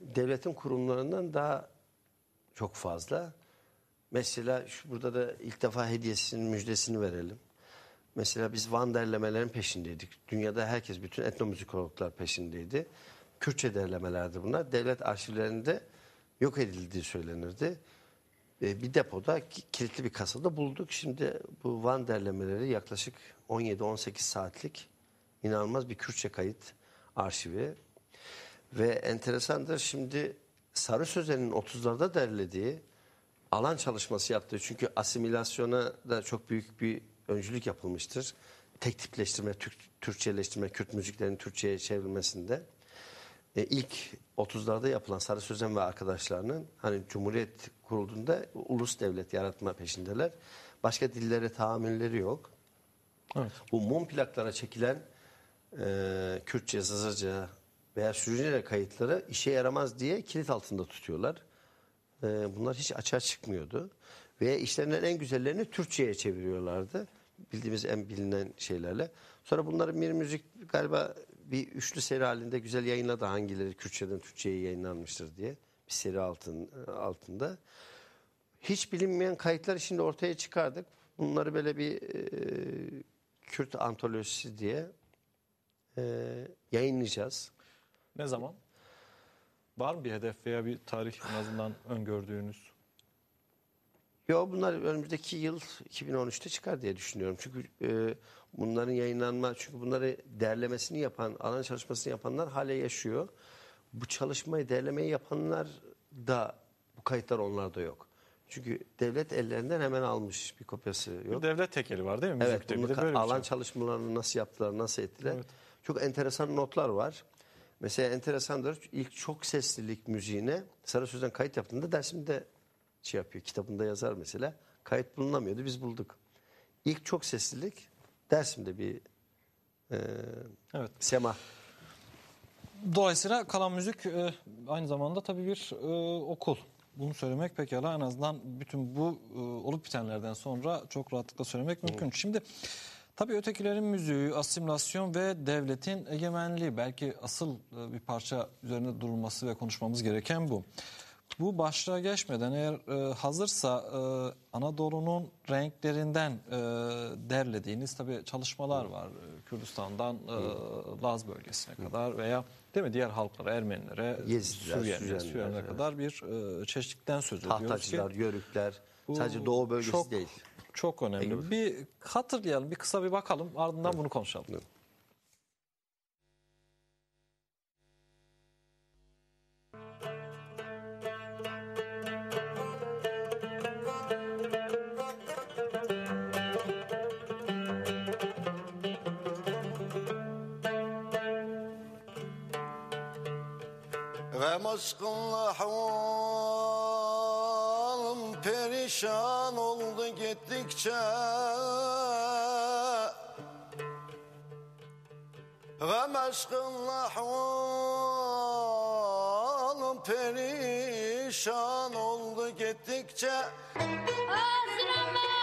devletin kurumlarından daha çok fazla. Mesela şu burada da ilk defa hediyesinin müjdesini verelim. Mesela biz Van derlemelerin peşindeydik. Dünyada herkes, bütün etnomüzikologlar peşindeydi. Kürtçe derlemelerdi bunlar. Devlet arşivlerinde yok edildiği söylenirdi. E, bir depoda ki- kilitli bir kasada bulduk. Şimdi bu Van derlemeleri yaklaşık 17-18 saatlik inanılmaz bir Kürtçe kayıt arşivi. Ve enteresandır şimdi Sarı Sözen'in 30'larda derlediği alan çalışması yaptığı çünkü asimilasyona da çok büyük bir öncülük yapılmıştır. Tek tipleştirme, Türk, Türkçeleştirme, Kürt müziklerinin Türkçe'ye çevrilmesinde. E, ilk 30'larda yapılan Sarı Sözen ve arkadaşlarının hani Cumhuriyet kurulduğunda ulus devlet yaratma peşindeler. Başka dillere tahammülleri yok. Evet. Bu mum plaklara çekilen e, Kürtçe, Zazırca veya Sürücüce kayıtları işe yaramaz diye kilit altında tutuyorlar. E, bunlar hiç açığa çıkmıyordu. Ve işlerinden en güzellerini Türkçe'ye çeviriyorlardı. Bildiğimiz en bilinen şeylerle. Sonra bunların bir müzik galiba bir üçlü seri halinde güzel yayınladı hangileri Kürtçeden Türkçe'ye yayınlanmıştır diye. Bir seri altın, altında. Hiç bilinmeyen kayıtları şimdi ortaya çıkardık. Bunları böyle bir e, Kürt antolojisi diye e, yayınlayacağız. Ne zaman? Var mı bir hedef veya bir tarih en azından öngördüğünüz? Yo bunlar önümüzdeki yıl 2013'te çıkar diye düşünüyorum. Çünkü e, bunların yayınlanma çünkü bunları derlemesini yapan, alan çalışmasını yapanlar hala yaşıyor. Bu çalışmayı, derlemeyi yapanlar da bu kayıtlar onlarda yok. Çünkü devlet ellerinden hemen almış bir kopyası yok. Bir devlet tekeli var değil mi? Evet, Müzikte bunu böyle bir alan şey. çalışmalarını nasıl yaptılar, nasıl ettiler? Evet. Çok enteresan notlar var. Mesela enteresandır. İlk çok seslilik müziğine Sarı Söz'den kayıt yaptığında Dersim'de şey yapıyor. Kitabında yazar mesela. Kayıt bulunamıyordu. Biz bulduk. İlk çok seslilik Dersim'de bir e, Evet. sema. Dolayısıyla kalan müzik e, aynı zamanda tabii bir e, okul. Bunu söylemek pekala en azından bütün bu e, olup bitenlerden sonra çok rahatlıkla söylemek mümkün. Şimdi tabii ötekilerin müziği, asimilasyon ve devletin egemenliği belki asıl e, bir parça üzerinde durulması ve konuşmamız gereken bu. Bu başlığa geçmeden eğer e, hazırsa e, Anadolu'nun renklerinden e, derlediğiniz tabii çalışmalar var. E, Kürdistan'dan e, Laz bölgesine kadar veya değil mi diğer halklara, Ermenilere, Süryaniler'e evet. kadar bir e, çeşitlikten söz ediyoruz ki. Tahtacılar, yörükler. bu sadece doğu bölgesi çok, değil. Çok önemli. Bir hatırlayalım, bir kısa bir bakalım ardından bunu konuşalım. Evet. Aşkınla halim perişan oldu gittikçe. Gam aşkınla halim perişan oldu gittikçe. Deleamon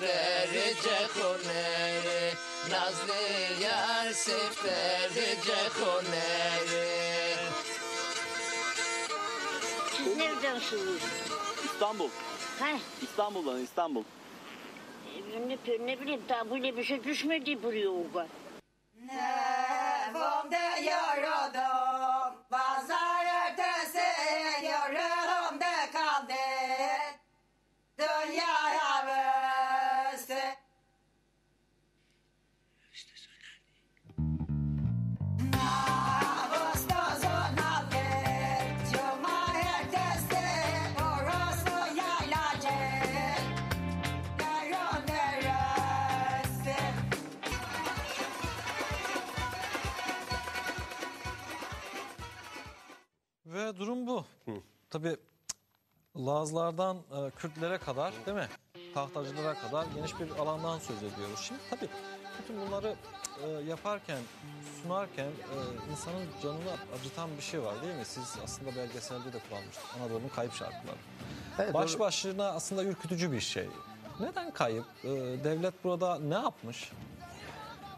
olur seferice koneri Nazlı yar seferice koneri Siz neredensiniz? İstanbul. Ha, İstanbul'dan İstanbul. ne, ne bileyim daha böyle bir şey düşmedi buraya orada. Nevamda Lazlardan e, Kürtlere kadar değil mi? Tahtacılara kadar geniş bir alandan söz ediyoruz. Şimdi tabii bütün bunları e, yaparken, sunarken e, insanın canını acıtan bir şey var değil mi? Siz aslında belgeselde de kullanmıştınız. Anadolu'nun kayıp şarkıları. Evet, Baş doğru. başına aslında ürkütücü bir şey. Neden kayıp? E, devlet burada ne yapmış?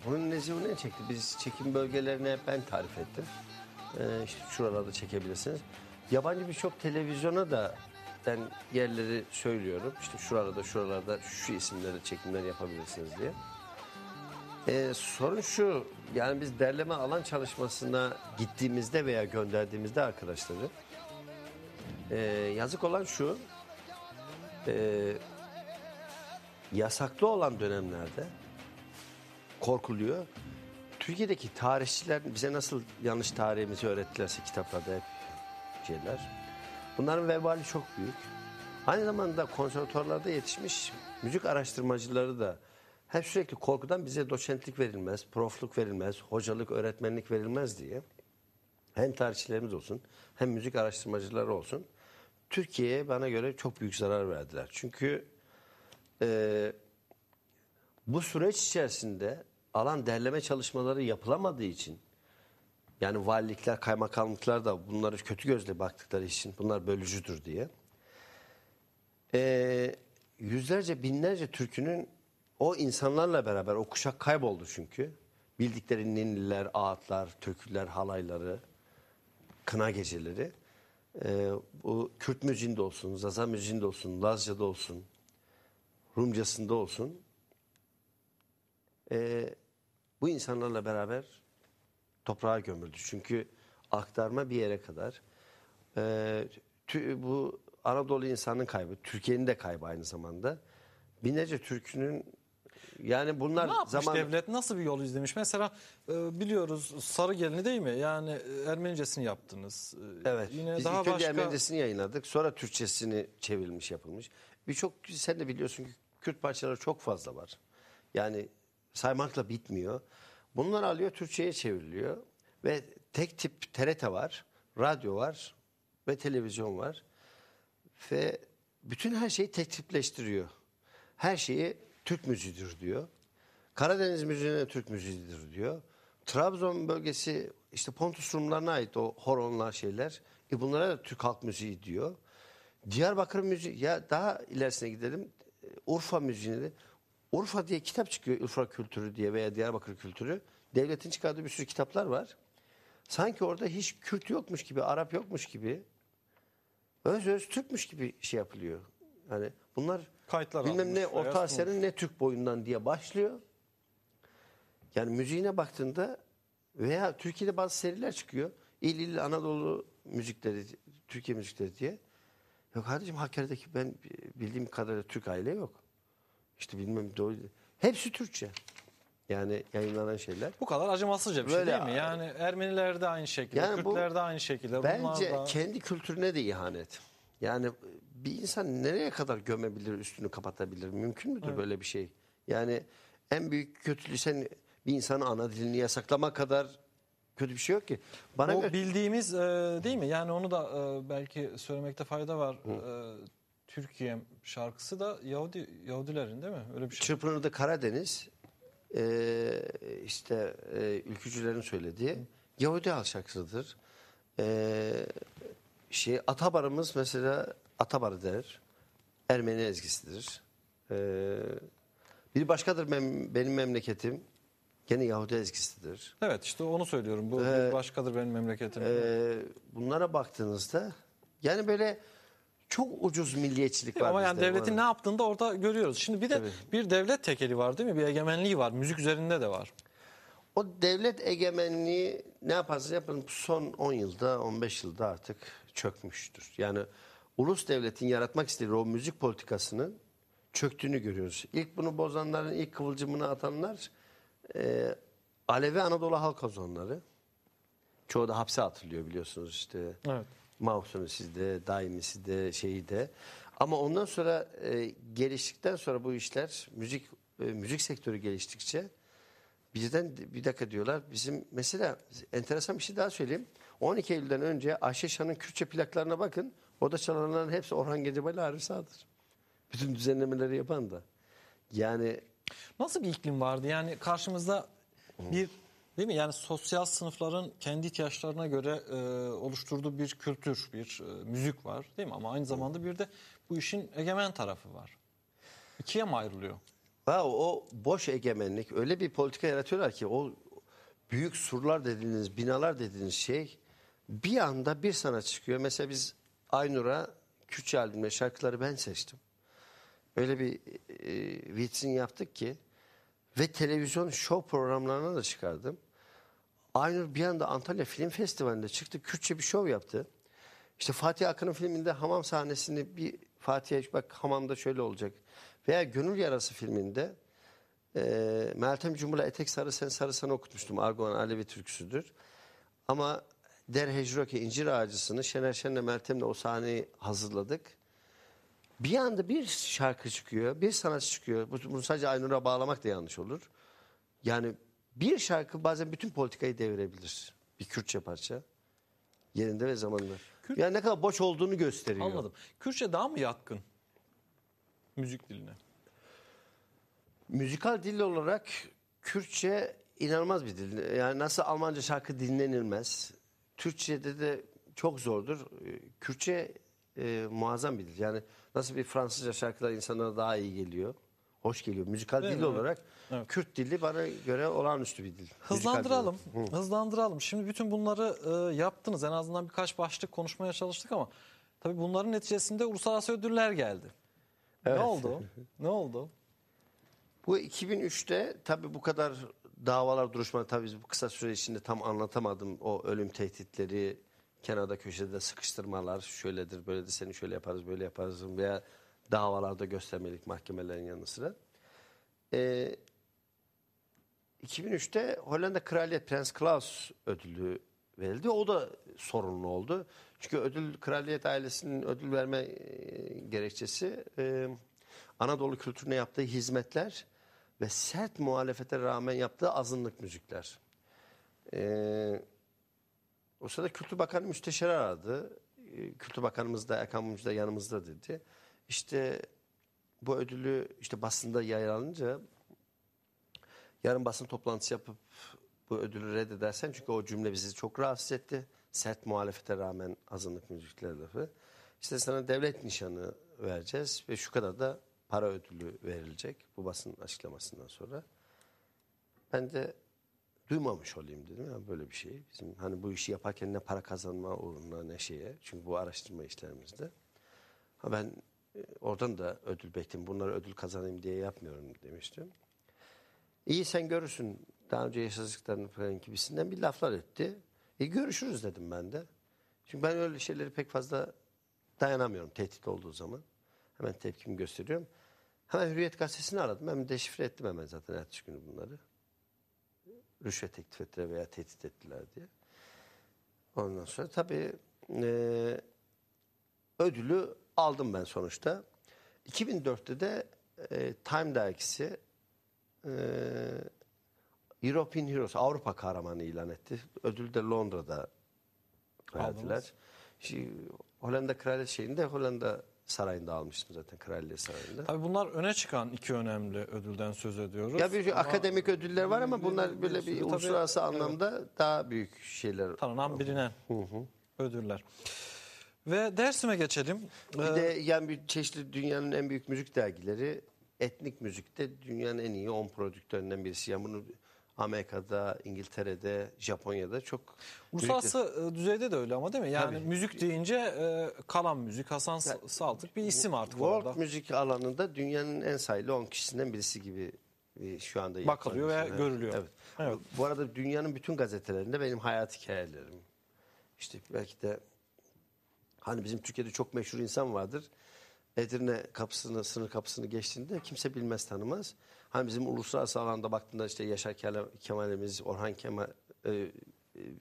Bunun nezi ne çekti? Biz çekim bölgelerini hep ben tarif ettim. Ee, işte şuralarda çekebilirsiniz. Yabancı birçok televizyona da ben yerleri söylüyorum. İşte şuralarda şuralarda şu isimleri çekimler yapabilirsiniz diye. Ee, sorun şu, yani biz derleme alan çalışmasına gittiğimizde veya gönderdiğimizde arkadaşları ee, yazık olan şu, ee, yasaklı olan dönemlerde korkuluyor. Türkiye'deki tarihçiler bize nasıl yanlış tarihimizi öğrettilerse kitaplarda hep şeyler. Bunların vebali çok büyük. Aynı zamanda konservatuarlarda yetişmiş müzik araştırmacıları da hep sürekli korkudan bize doçentlik verilmez, profluk verilmez, hocalık, öğretmenlik verilmez diye hem tarihçilerimiz olsun hem müzik araştırmacıları olsun Türkiye'ye bana göre çok büyük zarar verdiler. Çünkü eee bu süreç içerisinde alan derleme çalışmaları yapılamadığı için yani valilikler, kaymakamlıklar da bunları kötü gözle baktıkları için bunlar bölücüdür diye eee, yüzlerce binlerce türkünün o insanlarla beraber o kuşak kayboldu çünkü. Bildikleri ninniler, ağıtlar, türküler, halayları, kına geceleri. Eee, bu Kürt müziğinde olsun, Zaza müziğinde olsun, Lazca'da olsun, Rumcasında olsun e, bu insanlarla beraber toprağa gömüldü. Çünkü aktarma bir yere kadar. E, tü- bu Anadolu insanın kaybı, Türkiye'nin de kaybı aynı zamanda. Binlerce Türk'ünün yani bunlar Ne yapmış zaman devlet? Nasıl bir yol izlemiş? Mesela e, biliyoruz Sarı Gelini değil mi? Yani e, Ermenicesini yaptınız. E, Evet. Yine Biz daha ilk önce başka... Ermenicesini yayınladık. Sonra Türkçesini çevrilmiş yapılmış. Birçok sen de biliyorsun ki Kürt parçaları çok fazla var. Yani saymakla bitmiyor. Bunlar alıyor Türkçe'ye çevriliyor. Ve tek tip TRT var, radyo var ve televizyon var. Ve bütün her şeyi tek tipleştiriyor. Her şeyi Türk müziğidir diyor. Karadeniz müziğine Türk müziğidir diyor. Trabzon bölgesi işte Pontus Rumlarına ait o horonlar şeyler. E bunlara da Türk halk müziği diyor. Diyarbakır müziği ya daha ilerisine gidelim. Urfa müziğine de Urfa diye kitap çıkıyor Urfa kültürü diye veya Diyarbakır kültürü. Devletin çıkardığı bir sürü kitaplar var. Sanki orada hiç Kürt yokmuş gibi, Arap yokmuş gibi öz öz Türkmüş gibi şey yapılıyor. Yani bunlar Kayıtlar bilmem ne Orta. Asya'nın ne Türk boyundan diye başlıyor. Yani müziğine baktığında veya Türkiye'de bazı seriler çıkıyor. İl il Anadolu müzikleri, Türkiye müzikleri diye. Yok kardeşim Hakkari'deki ben bildiğim kadarıyla Türk aile yok. İşte bilmem doğru. Hepsi Türkçe. Yani yayınlanan şeyler. Bu kadar acımasızca bir şey Böyle- değil mi? Yani Ermeniler de aynı şekilde, Yani bu- Kürtler de aynı şekilde. Bence da... kendi kültürüne de ihanet. Yani bir insan nereye kadar gömebilir, üstünü kapatabilir? Mümkün müdür böyle bir şey? Yani en büyük kötülüğü sen bir insanın ana dilini yasaklama kadar kötü bir şey yok ki. Bana o göre bildiğimiz e, değil mi? Yani onu da e, belki söylemekte fayda var. E, Türkiye şarkısı da Yahudi Yahudilerin değil mi? Öyle bir şey. Çırpınır'da Karadeniz eee, işte eee, ülkücülerin söylediği Yahudi halk şarkısıdır. Eee, şey Atabarımız mesela Atabarı der. Ermeni ezgisidir. Eee, bir başkadır mem- benim memleketim. Gene Yahudi ezgisidir. Evet işte onu söylüyorum. Bu Ee, bir başkadır benim memleketim. Eee, bunlara baktığınızda yani böyle çok ucuz milliyetçilik var. Ama yani devletin ne yaptığını da orada görüyoruz. Şimdi bir de Tabii. bir devlet tekeli var değil mi? Bir egemenliği var. Müzik üzerinde de var. O devlet egemenliği ne yaparsa yapın son 10 yılda 15 yılda artık çökmüştür. Yani ulus devletin yaratmak istediği o müzik politikasının çöktüğünü görüyoruz. İlk bunu bozanların ilk kıvılcımını atanlar e, Alevi Anadolu halk ozanları. Çoğu da hapse atılıyor biliyorsunuz işte. Evet. Mahsunu sizde, daimisi de, şeyi de. Ama ondan sonra e, geliştikten sonra bu işler müzik e, müzik sektörü geliştikçe bizden bir dakika diyorlar. Bizim mesela enteresan bir şey daha söyleyeyim. 12 Eylül'den önce Ayşe Şan'ın Kürtçe plaklarına bakın. O da çalanların hepsi Orhan Gencebay ile Sağ'dır. Bütün düzenlemeleri yapan da. Yani Nasıl bir iklim vardı? Yani karşımızda bir değil mi? Yani sosyal sınıfların kendi ihtiyaçlarına göre e, oluşturduğu bir kültür, bir e, müzik var değil mi? Ama aynı zamanda bir de bu işin egemen tarafı var. İkiye mi ayrılıyor? Ha, o boş egemenlik öyle bir politika yaratıyorlar ki o büyük surlar dediğiniz, binalar dediğiniz şey bir anda bir sana çıkıyor. Mesela biz Aynur'a Kürtçe albümle şarkıları ben seçtim. Öyle bir e, vitrin yaptık ki ve televizyon show programlarına da çıkardım. Aynur bir anda Antalya Film Festivali'nde çıktı. Kürtçe bir show yaptı. İşte Fatih Akın'ın filminde hamam sahnesini bir Fatih'e bak hamamda şöyle olacak. Veya Gönül Yarası filminde e, Meltem Cumhur'a Etek Sarı Sen Sarı Sana okutmuştum. Argoan Alevi türküsüdür. Ama Der Hecroke incir ağacısını Şener Şen'le Meltem'le o sahneyi hazırladık. Bir anda bir şarkı çıkıyor, bir sanatçı çıkıyor. Bu- Bunu sadece Aynur'a bağlamak da yanlış olur. Yani bir şarkı bazen bütün politikayı devirebilir. Bir Kürtçe parça. Yerinde ve zamanında. Kürt- Yani ne kadar boş olduğunu gösteriyor. Anladım. Kürtçe daha mı yatkın müzik diline? Müzikal dil olarak Kürtçe inanılmaz bir dil. Yani nasıl Almanca şarkı dinlenilmez. Türkçe'de de çok zordur. Ee, Kürtçe e, muazzam bir dil. Yani nasıl bir Fransızca şarkılar insanlara daha iyi geliyor. Hoş geliyor. Müzikal dil olarak Evet. Kürt dili bana göre olağanüstü bir dil. Müzikal dil Hızlandıralım. Hızlandıralım. Şimdi bütün bunları e, yaptınız. En azından birkaç başlık konuşmaya çalıştık ama tabii bunların neticesinde uluslararası ödüller geldi. Ne Evet. oldu? Ne oldu? Bu 2003'te tabii bu kadar davalar duruşmalar tabii bu kısa süre içinde tam anlatamadım. O ölüm tehditleri, kenarda köşede sıkıştırmalar, şöyledir, böyledir, seni şöyle yaparız, böyle yaparız veya davalarda göstermelik mahkemelerin yanı sıra. Ee, 2003'te Hollanda Kraliyet Prens Klaus ödülü verildi. O da sorunlu oldu. Çünkü ödül kraliyet ailesinin ödül verme e, gerekçesi e, Anadolu kültürüne yaptığı hizmetler ve sert muhalefete rağmen yaptığı azınlık müzikler. E, o sırada Kültür Bakanı müsteşarı aradı. E, Kültür Bakanımız da Erkan Mumcu da yanımızda dedi. İşte bu ödülü işte basında yayınlanınca yarın basın toplantısı yapıp bu ödülü reddedersen çünkü o cümle bizi çok rahatsız etti. Sert muhalefete rağmen azınlık müzikler lafı. İşte sana devlet nişanı vereceğiz ve şu kadar da para ödülü verilecek bu basın açıklamasından sonra. Ben de duymamış olayım dedim ya böyle bir şey. Bizim hani bu işi yaparken ne para kazanma uğruna ne şeye. Çünkü bu araştırma işlerimizde. Ha ben e, oradan da ödül bekledim. Bunları ödül kazanayım diye yapmıyorum demiştim. İyi sen görürsün daha önce yaşadıklarını falan gibisinden bir laflar etti. E görüşürüz dedim ben de. Çünkü ben öyle şeyleri pek fazla dayanamıyorum tehdit olduğu zaman. Hemen tepkimi gösteriyorum. Hemen Hürriyet Gazetesi'ni aradım. Hemen deşifre ettim hemen zaten ertesi günü bunları. Rüşvet teklif ettiler veya tehdit ettiler diye. Ondan sonra tabii e, ödülü aldım ben sonuçta. 2004'te de e, Time dergisi e, European Heroes, Avrupa kahramanı ilan etti. Ödülü de Londra'da verdiler. Aldınız. Şimdi, Hollanda Kraliyet şeyinde Hollanda Sarayı'nda almıştım zaten Kraliyet Sarayı'nda. Tabii bunlar öne çıkan iki önemli ödülden söz ediyoruz. Ya bir Ama akademik ödüller var ama bunlar böyle bir Tabii, uluslararası evet. anlamda daha büyük şeyler. tanınan bilinen ödüller. Ve Dersim'e geçelim. Bir Ee, de yani bir çeşitli dünyanın en büyük müzik dergileri etnik müzikte dünyanın en iyi 10 prodüktöründen birisi. Yani bunu Amerika'da, İngiltere'de, Japonya'da çok uluslararası e, düzeyde de öyle ama değil mi? Yani Tabii. müzik deyince e, kalan müzik, Hasan S- Saltık bir isim artık World orada. müzik alanında dünyanın en sayılı 10 kişisinden birisi gibi e, şu anda Bakılıyor ve yapılan- görülüyor. Evet. Evet. Bu arada dünyanın bütün gazetelerinde benim hayat hikayelerim. İşte belki de hani bizim Türkiye'de çok meşhur insan vardır. Edirne kapısını, sınır kapısını geçtiğinde kimse bilmez tanımaz. Hani bizim uluslararası alanda baktığında işte Yaşar Kemal- Kemal'imiz, Orhan Kemal, e, e,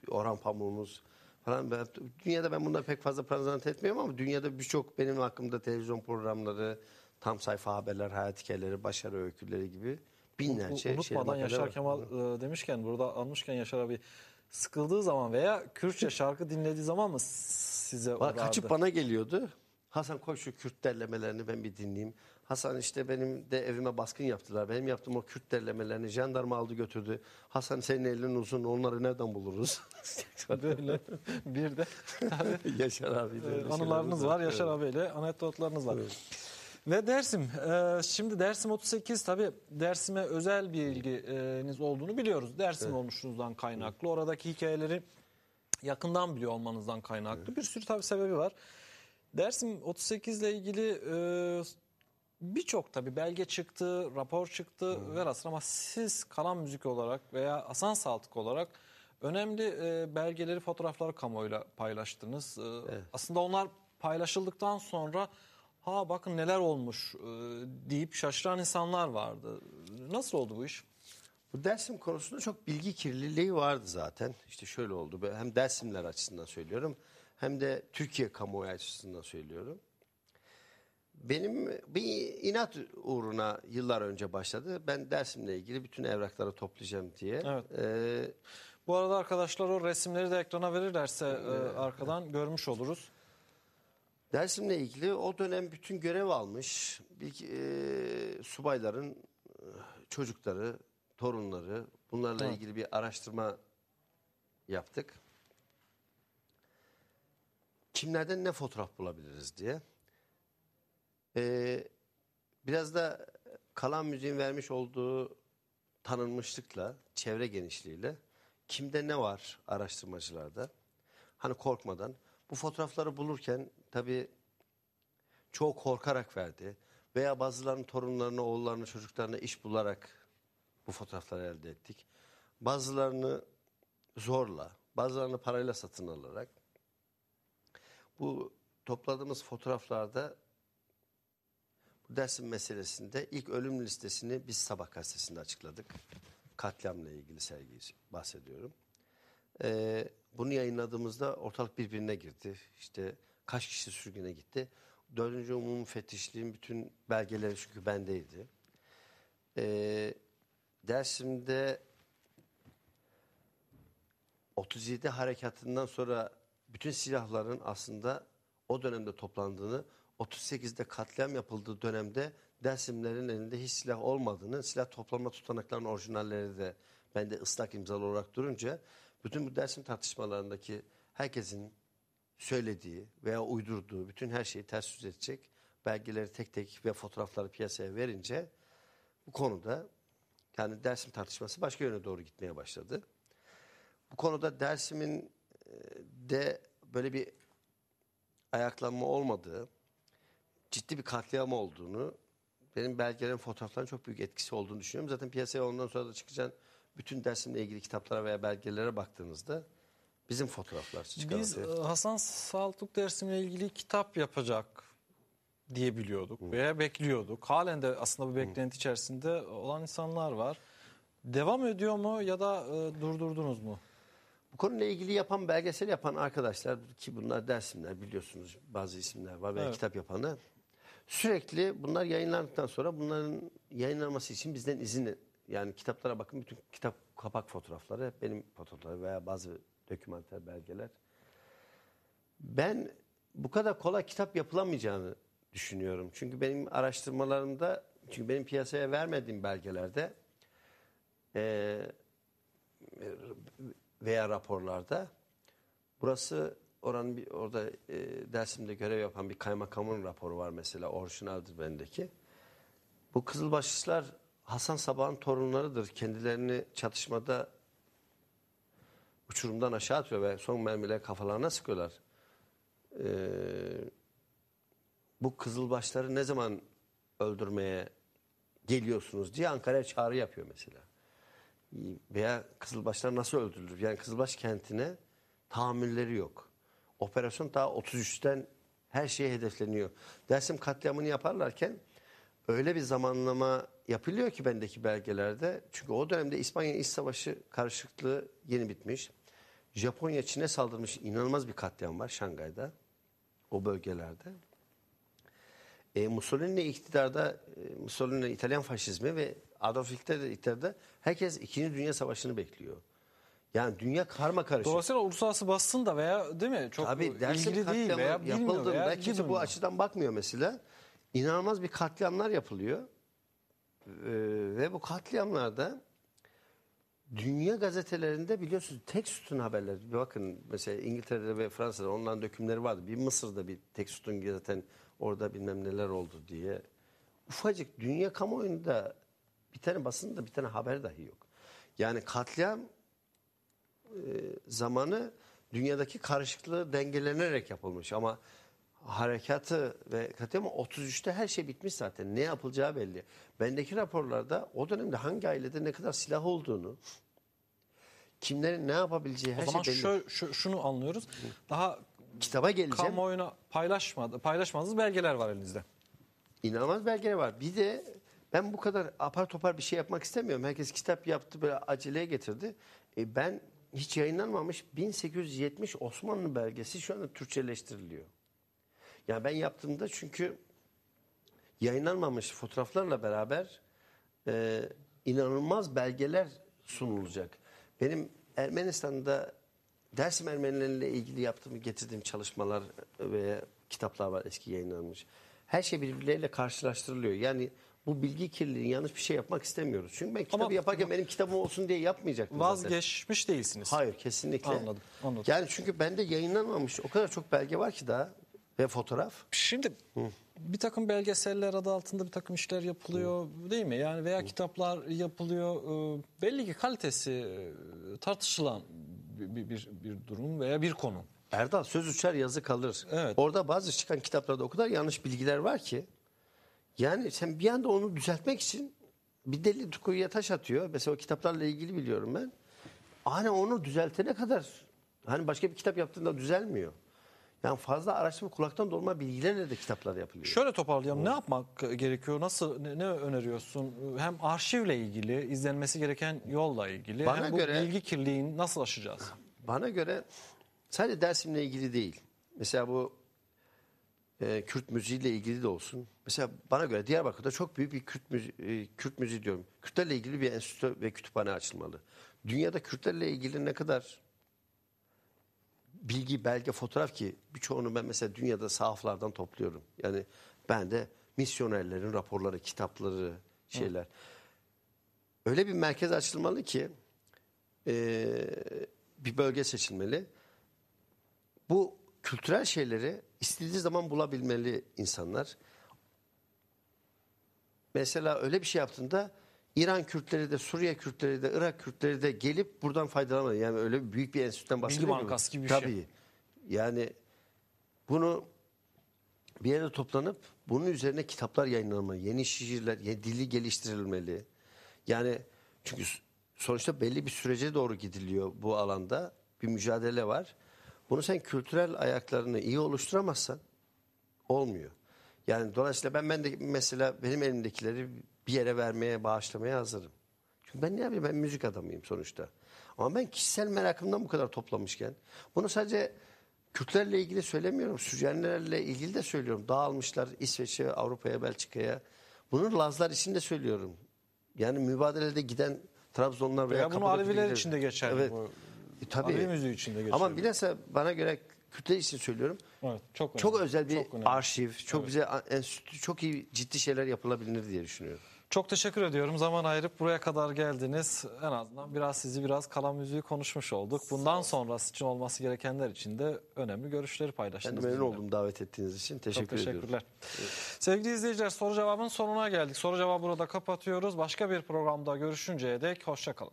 Orhan Pamuk'umuz falan. Ben, dünyada ben bunları pek fazla prezent etmiyorum ama dünyada birçok benim hakkımda televizyon programları, tam sayfa haberler, hayat hikayeleri, başarı öyküleri gibi binlerce U- Unutmadan şeyler Yaşar var. Kemal e, demişken burada almışken Yaşar abi sıkıldığı zaman veya Kürtçe şarkı dinlediği zaman mı size uğrardı? kaçıp bana geliyordu. Hasan koy şu Kürt derlemelerini ben bir dinleyeyim. Hasan işte benim de evime baskın yaptılar. Benim yaptığım o Kürt derlemelerini jandarma aldı götürdü. Hasan senin elin uzun onları nereden buluruz? Böyle bir de tabii, Yaşar abi. e, öyle anılarınız var. Yaşar abiyle anekdotlarınız var. Ve Dersim. e, şimdi Dersim 38 tabii Dersim'e özel bir ilginiz olduğunu biliyoruz. Dersim olmuşunuzdan kaynaklı. Oradaki hikayeleri yakından biliyor olmanızdan kaynaklı. Bir sürü tabii sebebi var. Dersim 38 ile ilgili e, birçok tabii belge çıktı, rapor çıktı velhasıl ama siz kalan müzik olarak veya Hasan Saltık olarak önemli e, belgeleri, fotoğrafları kamuoyuyla paylaştınız. E, Aslında onlar paylaşıldıktan sonra ha bakın neler olmuş e, deyip şaşıran insanlar vardı. Nasıl oldu bu iş? Bu Dersim konusunda çok bilgi kirliliği vardı zaten. İşte şöyle oldu. Hem Dersimler açısından söylüyorum hem de Türkiye kamuoyu açısından söylüyorum. Benim bir inat uğruna yıllar önce başladı. Ben Dersim'le ilgili bütün evrakları toplayacağım diye. Evet. Ee, Bu arada arkadaşlar o resimleri de ekrana verirlerse e, arkadan görmüş oluruz. Dersim'le ilgili o dönem bütün görev almış bir, e, subayların e, çocukları, torunları bunlarla Evet. ilgili bir araştırma yaptık. Kimlerden ne fotoğraf bulabiliriz diye. E, biraz da kalan müziğin vermiş olduğu tanınmışlıkla, çevre genişliğiyle kimde ne var araştırmacılarda? Hani korkmadan. Bu fotoğrafları bulurken tabii çoğu korkarak verdi. Veya bazılarının torunlarını, oğullarını, çocuklarına iş bularak bu fotoğrafları elde ettik. Bazılarını zorla, bazılarını parayla satın alarak. Bu topladığımız fotoğraflarda bu dersin meselesinde ilk ölüm listesini biz Sabah gazetesinde açıkladık. Katliamla ilgili sergiyi bahsediyorum. Ee, bunu yayınladığımızda ortalık birbirine girdi. İşte kaç kişi sürgüne gitti. Dördüncü umum müfettişliğin bütün belgeleri çünkü bendeydi. Ee, Dersim'de 37 harekatından sonra bütün silahların aslında o dönemde toplandığını, 38'de katliam yapıldığı dönemde Dersimlerin elinde hiç silah olmadığını, silah toplama tutanaklarının orijinalleri de bende ıslak imzalı olarak durunca bütün bu Dersim tartışmalarındaki herkesin söylediği veya uydurduğu bütün her şeyi ters yüz edecek belgeleri tek tek ve fotoğrafları piyasaya verince bu konuda yani Dersim tartışması başka yöne doğru gitmeye başladı. Bu konuda Dersim'in e, de böyle bir ayaklanma olmadığı, ciddi bir katliam olduğunu, benim belgelerin fotoğrafların çok büyük etkisi olduğunu düşünüyorum. Zaten piyasaya ondan sonra da çıkacak bütün Dersim'le ilgili kitaplara veya belgelere baktığınızda bizim fotoğraflar çıkar. Biz ortaya. e, Hasan Saltuk dersimle ilgili kitap yapacak diye biliyorduk veya bekliyorduk. Halen de aslında bu beklenti içerisinde olan insanlar var. Devam ediyor mu ya da e, durdurdunuz mu? Bu konuyla ilgili yapan, belgesel yapan arkadaşlar ki bunlar dersimler biliyorsunuz bazı isimler var veya Evet. kitap yapanlar. Sürekli bunlar yayınlandıktan sonra bunların yayınlanması için bizden izin yani kitaplara bakın bütün kitap kapak fotoğrafları hep benim fotoğrafları veya bazı dokümanter belgeler. Ben bu kadar kolay kitap yapılamayacağını düşünüyorum. Çünkü benim araştırmalarımda çünkü benim piyasaya vermediğim belgelerde eee veya raporlarda burası oranın bir orada e, Dersim'de görev yapan bir kaymakamın raporu var mesela orijinaldir bendeki. Bu Kızılbaşlılar Hasan Sabah'ın torunlarıdır. Kendilerini çatışmada uçurumdan aşağı atıyor ve son mermileri kafalarına sıkıyorlar. Ee, bu Kızılbaşları ne zaman öldürmeye geliyorsunuz diye Ankara'ya çağrı yapıyor mesela veya Kızılbaşlar nasıl öldürülür? Yani Kızılbaş kentine tahammülleri yok. Operasyon daha 33'ten her şeye hedefleniyor. Dersim katliamını yaparlarken öyle bir zamanlama yapılıyor ki bendeki belgelerde. Çünkü o dönemde İspanya İç Savaşı karışıklığı yeni bitmiş. Japonya Çin'e saldırmış inanılmaz bir katliam var Şangay'da. O bölgelerde. E, Mussolini iktidarda, e, Mussolini İtalyan faşizmi ve Adolf Hitler iktidarda herkes 2. Dünya Savaşı'nı bekliyor. Yani dünya karma karışık. Dolayısıyla uluslararası basın da veya değil mi çok Tabii ilgili değil veya yapıldığında veya bu bilmiyor. açıdan bakmıyor mesela. İnanılmaz bir katliamlar yapılıyor. Ee, ve bu katliamlarda dünya gazetelerinde biliyorsunuz tek sütun haberler. Bir bakın mesela İngiltere'de ve Fransa'da onların dökümleri vardı. Bir Mısır'da bir tek sütun zaten orada bilmem neler oldu diye. Ufacık dünya kamuoyunda bir tane basında bir tane haber dahi yok. Yani katliam zamanı dünyadaki karışıklığı dengelenerek yapılmış ama harekatı ve katliamı 33'te her şey bitmiş zaten. Ne yapılacağı belli. Bendeki raporlarda o dönemde hangi ailede ne kadar silah olduğunu, kimlerin ne yapabileceği her O zaman şey belli. şö- şu- şunu anlıyoruz. Daha Kitaba geleceğim. kamuoyuna paylaşmadı, paylaşmadığınız belgeler var elinizde. İnanılmaz belgeler var. Bir de ben bu kadar apar topar bir şey yapmak istemiyorum. Herkes kitap yaptı böyle aceleye getirdi. E ben hiç yayınlanmamış 1870 Osmanlı belgesi şu anda Türkçeleştiriliyor. Yani ben yaptığımda çünkü yayınlanmamış fotoğraflarla beraber e, inanılmaz belgeler sunulacak. Benim Ermenistan'da Dersim Ermenileriyle ilgili yaptığım, getirdiğim çalışmalar ve kitaplar var eski yayınlanmış. Her şey birbirleriyle karşılaştırılıyor. Yani bu bilgi kirliliği yanlış bir şey yapmak istemiyoruz. Çünkü ben kitabı Ama- yaparken benim kitabım olsun diye yapmayacaktım zaten. Vazgeçmiş değilsiniz. Hayır kesinlikle. Anladım, anladım. Yani çünkü bende yayınlanmamış o kadar çok belge var ki daha ve fotoğraf. Şimdi bir takım belgeseller adı altında bir takım işler yapılıyor değil mi? Yani veya kitaplar yapılıyor. Ee, belli ki kalitesi e, tartışılan bir, bir, bir, bir durum veya bir konu. Erdal söz uçar yazı kalır. Evet. Orada bazı çıkan kitaplarda o kadar yanlış bilgiler var ki. Yani sen bir anda onu düzeltmek için bir deli kuyuya taş atıyor. Mesela o kitaplarla ilgili biliyorum ben. Hani onu düzeltene kadar hani başka bir kitap yaptığında düzelmiyor. Yani fazla araştırma kulaktan dolma bilgilerle de kitaplar yapılıyor. Şöyle toparlayalım. Ne yapmak gerekiyor? Nasıl ne, ne öneriyorsun? Hem arşivle ilgili, izlenmesi gereken yolla ilgili, Bana hem bu göre- bilgi kirliliğini nasıl aşacağız? Bana göre sadece Dersim'le ilgili değil. Mesela bu e, Kürt müziğiyle ilgili de olsun. Mesela bana göre Diyarbakır'da çok büyük bir Kürt müziği, e, Kürt müziği diyorum. Kürtlerle ilgili bir enstitü ve kütüphane açılmalı. Dünyada Kürtlerle ilgili ne kadar bilgi, belge, fotoğraf ki birçoğunu ben mesela dünyada sahaflardan topluyorum. Yani ben de misyonerlerin raporları, kitapları, şeyler. Öyle bir merkez açılmalı ki e, bir bölge seçilmeli. Bu kültürel şeyleri istediği zaman bulabilmeli insanlar. Mesela öyle bir şey yaptığında İran Kürtleri de, Suriye Kürtleri de, Irak Kürtleri de gelip buradan faydalanmalı. Yani öyle büyük bir enstitüden bahsediyorum. bankası gibi bir şey. Tabii. Yani bunu bir yere toplanıp bunun üzerine kitaplar yayınlanmalı. Yeni şiirler, yeni dili geliştirilmeli. Yani çünkü sonuçta belli bir sürece doğru gidiliyor bu alanda. Bir mücadele var. Bunu sen kültürel ayaklarını iyi oluşturamazsan olmuyor. Yani dolayısıyla ben ben de mesela benim elimdekileri bir yere vermeye, bağışlamaya hazırım. Çünkü ben ne yapayım? Ben müzik adamıyım sonuçta. Ama ben kişisel merakımdan bu kadar toplamışken bunu sadece Kürtlerle ilgili söylemiyorum. Süryanilerle ilgili de söylüyorum. Dağılmışlar İsveç'e, Avrupa'ya, Belçika'ya. Bunu Lazlar için de söylüyorum. Yani mübadelede giden Trabzonlar veya Veya bunu Aleviler için de geçerli. Evet. Bu. E, tabii. Alevi müziği için de geçerli. Ama bilhassa bana göre Kürtler için söylüyorum. Evet, çok Çok önemli. özel bir Çok önemli. arşiv, çok bize enstitü, çok iyi ciddi şeyler yapılabilir diye düşünüyorum. Çok teşekkür ediyorum. Zaman ayırıp buraya kadar geldiniz. En azından biraz sizi biraz kalan müziği konuşmuş olduk. Bundan sonrası için olması gerekenler için de önemli görüşleri Ben paylaştınız. de memnun oldum davet ettiğiniz için. Teşekkür, Çok ediyorum. teşekkürler. Sevgili izleyiciler soru cevabın sonuna geldik. Soru cevabı burada kapatıyoruz. Başka bir programda görüşünceye dek hoşçakalın.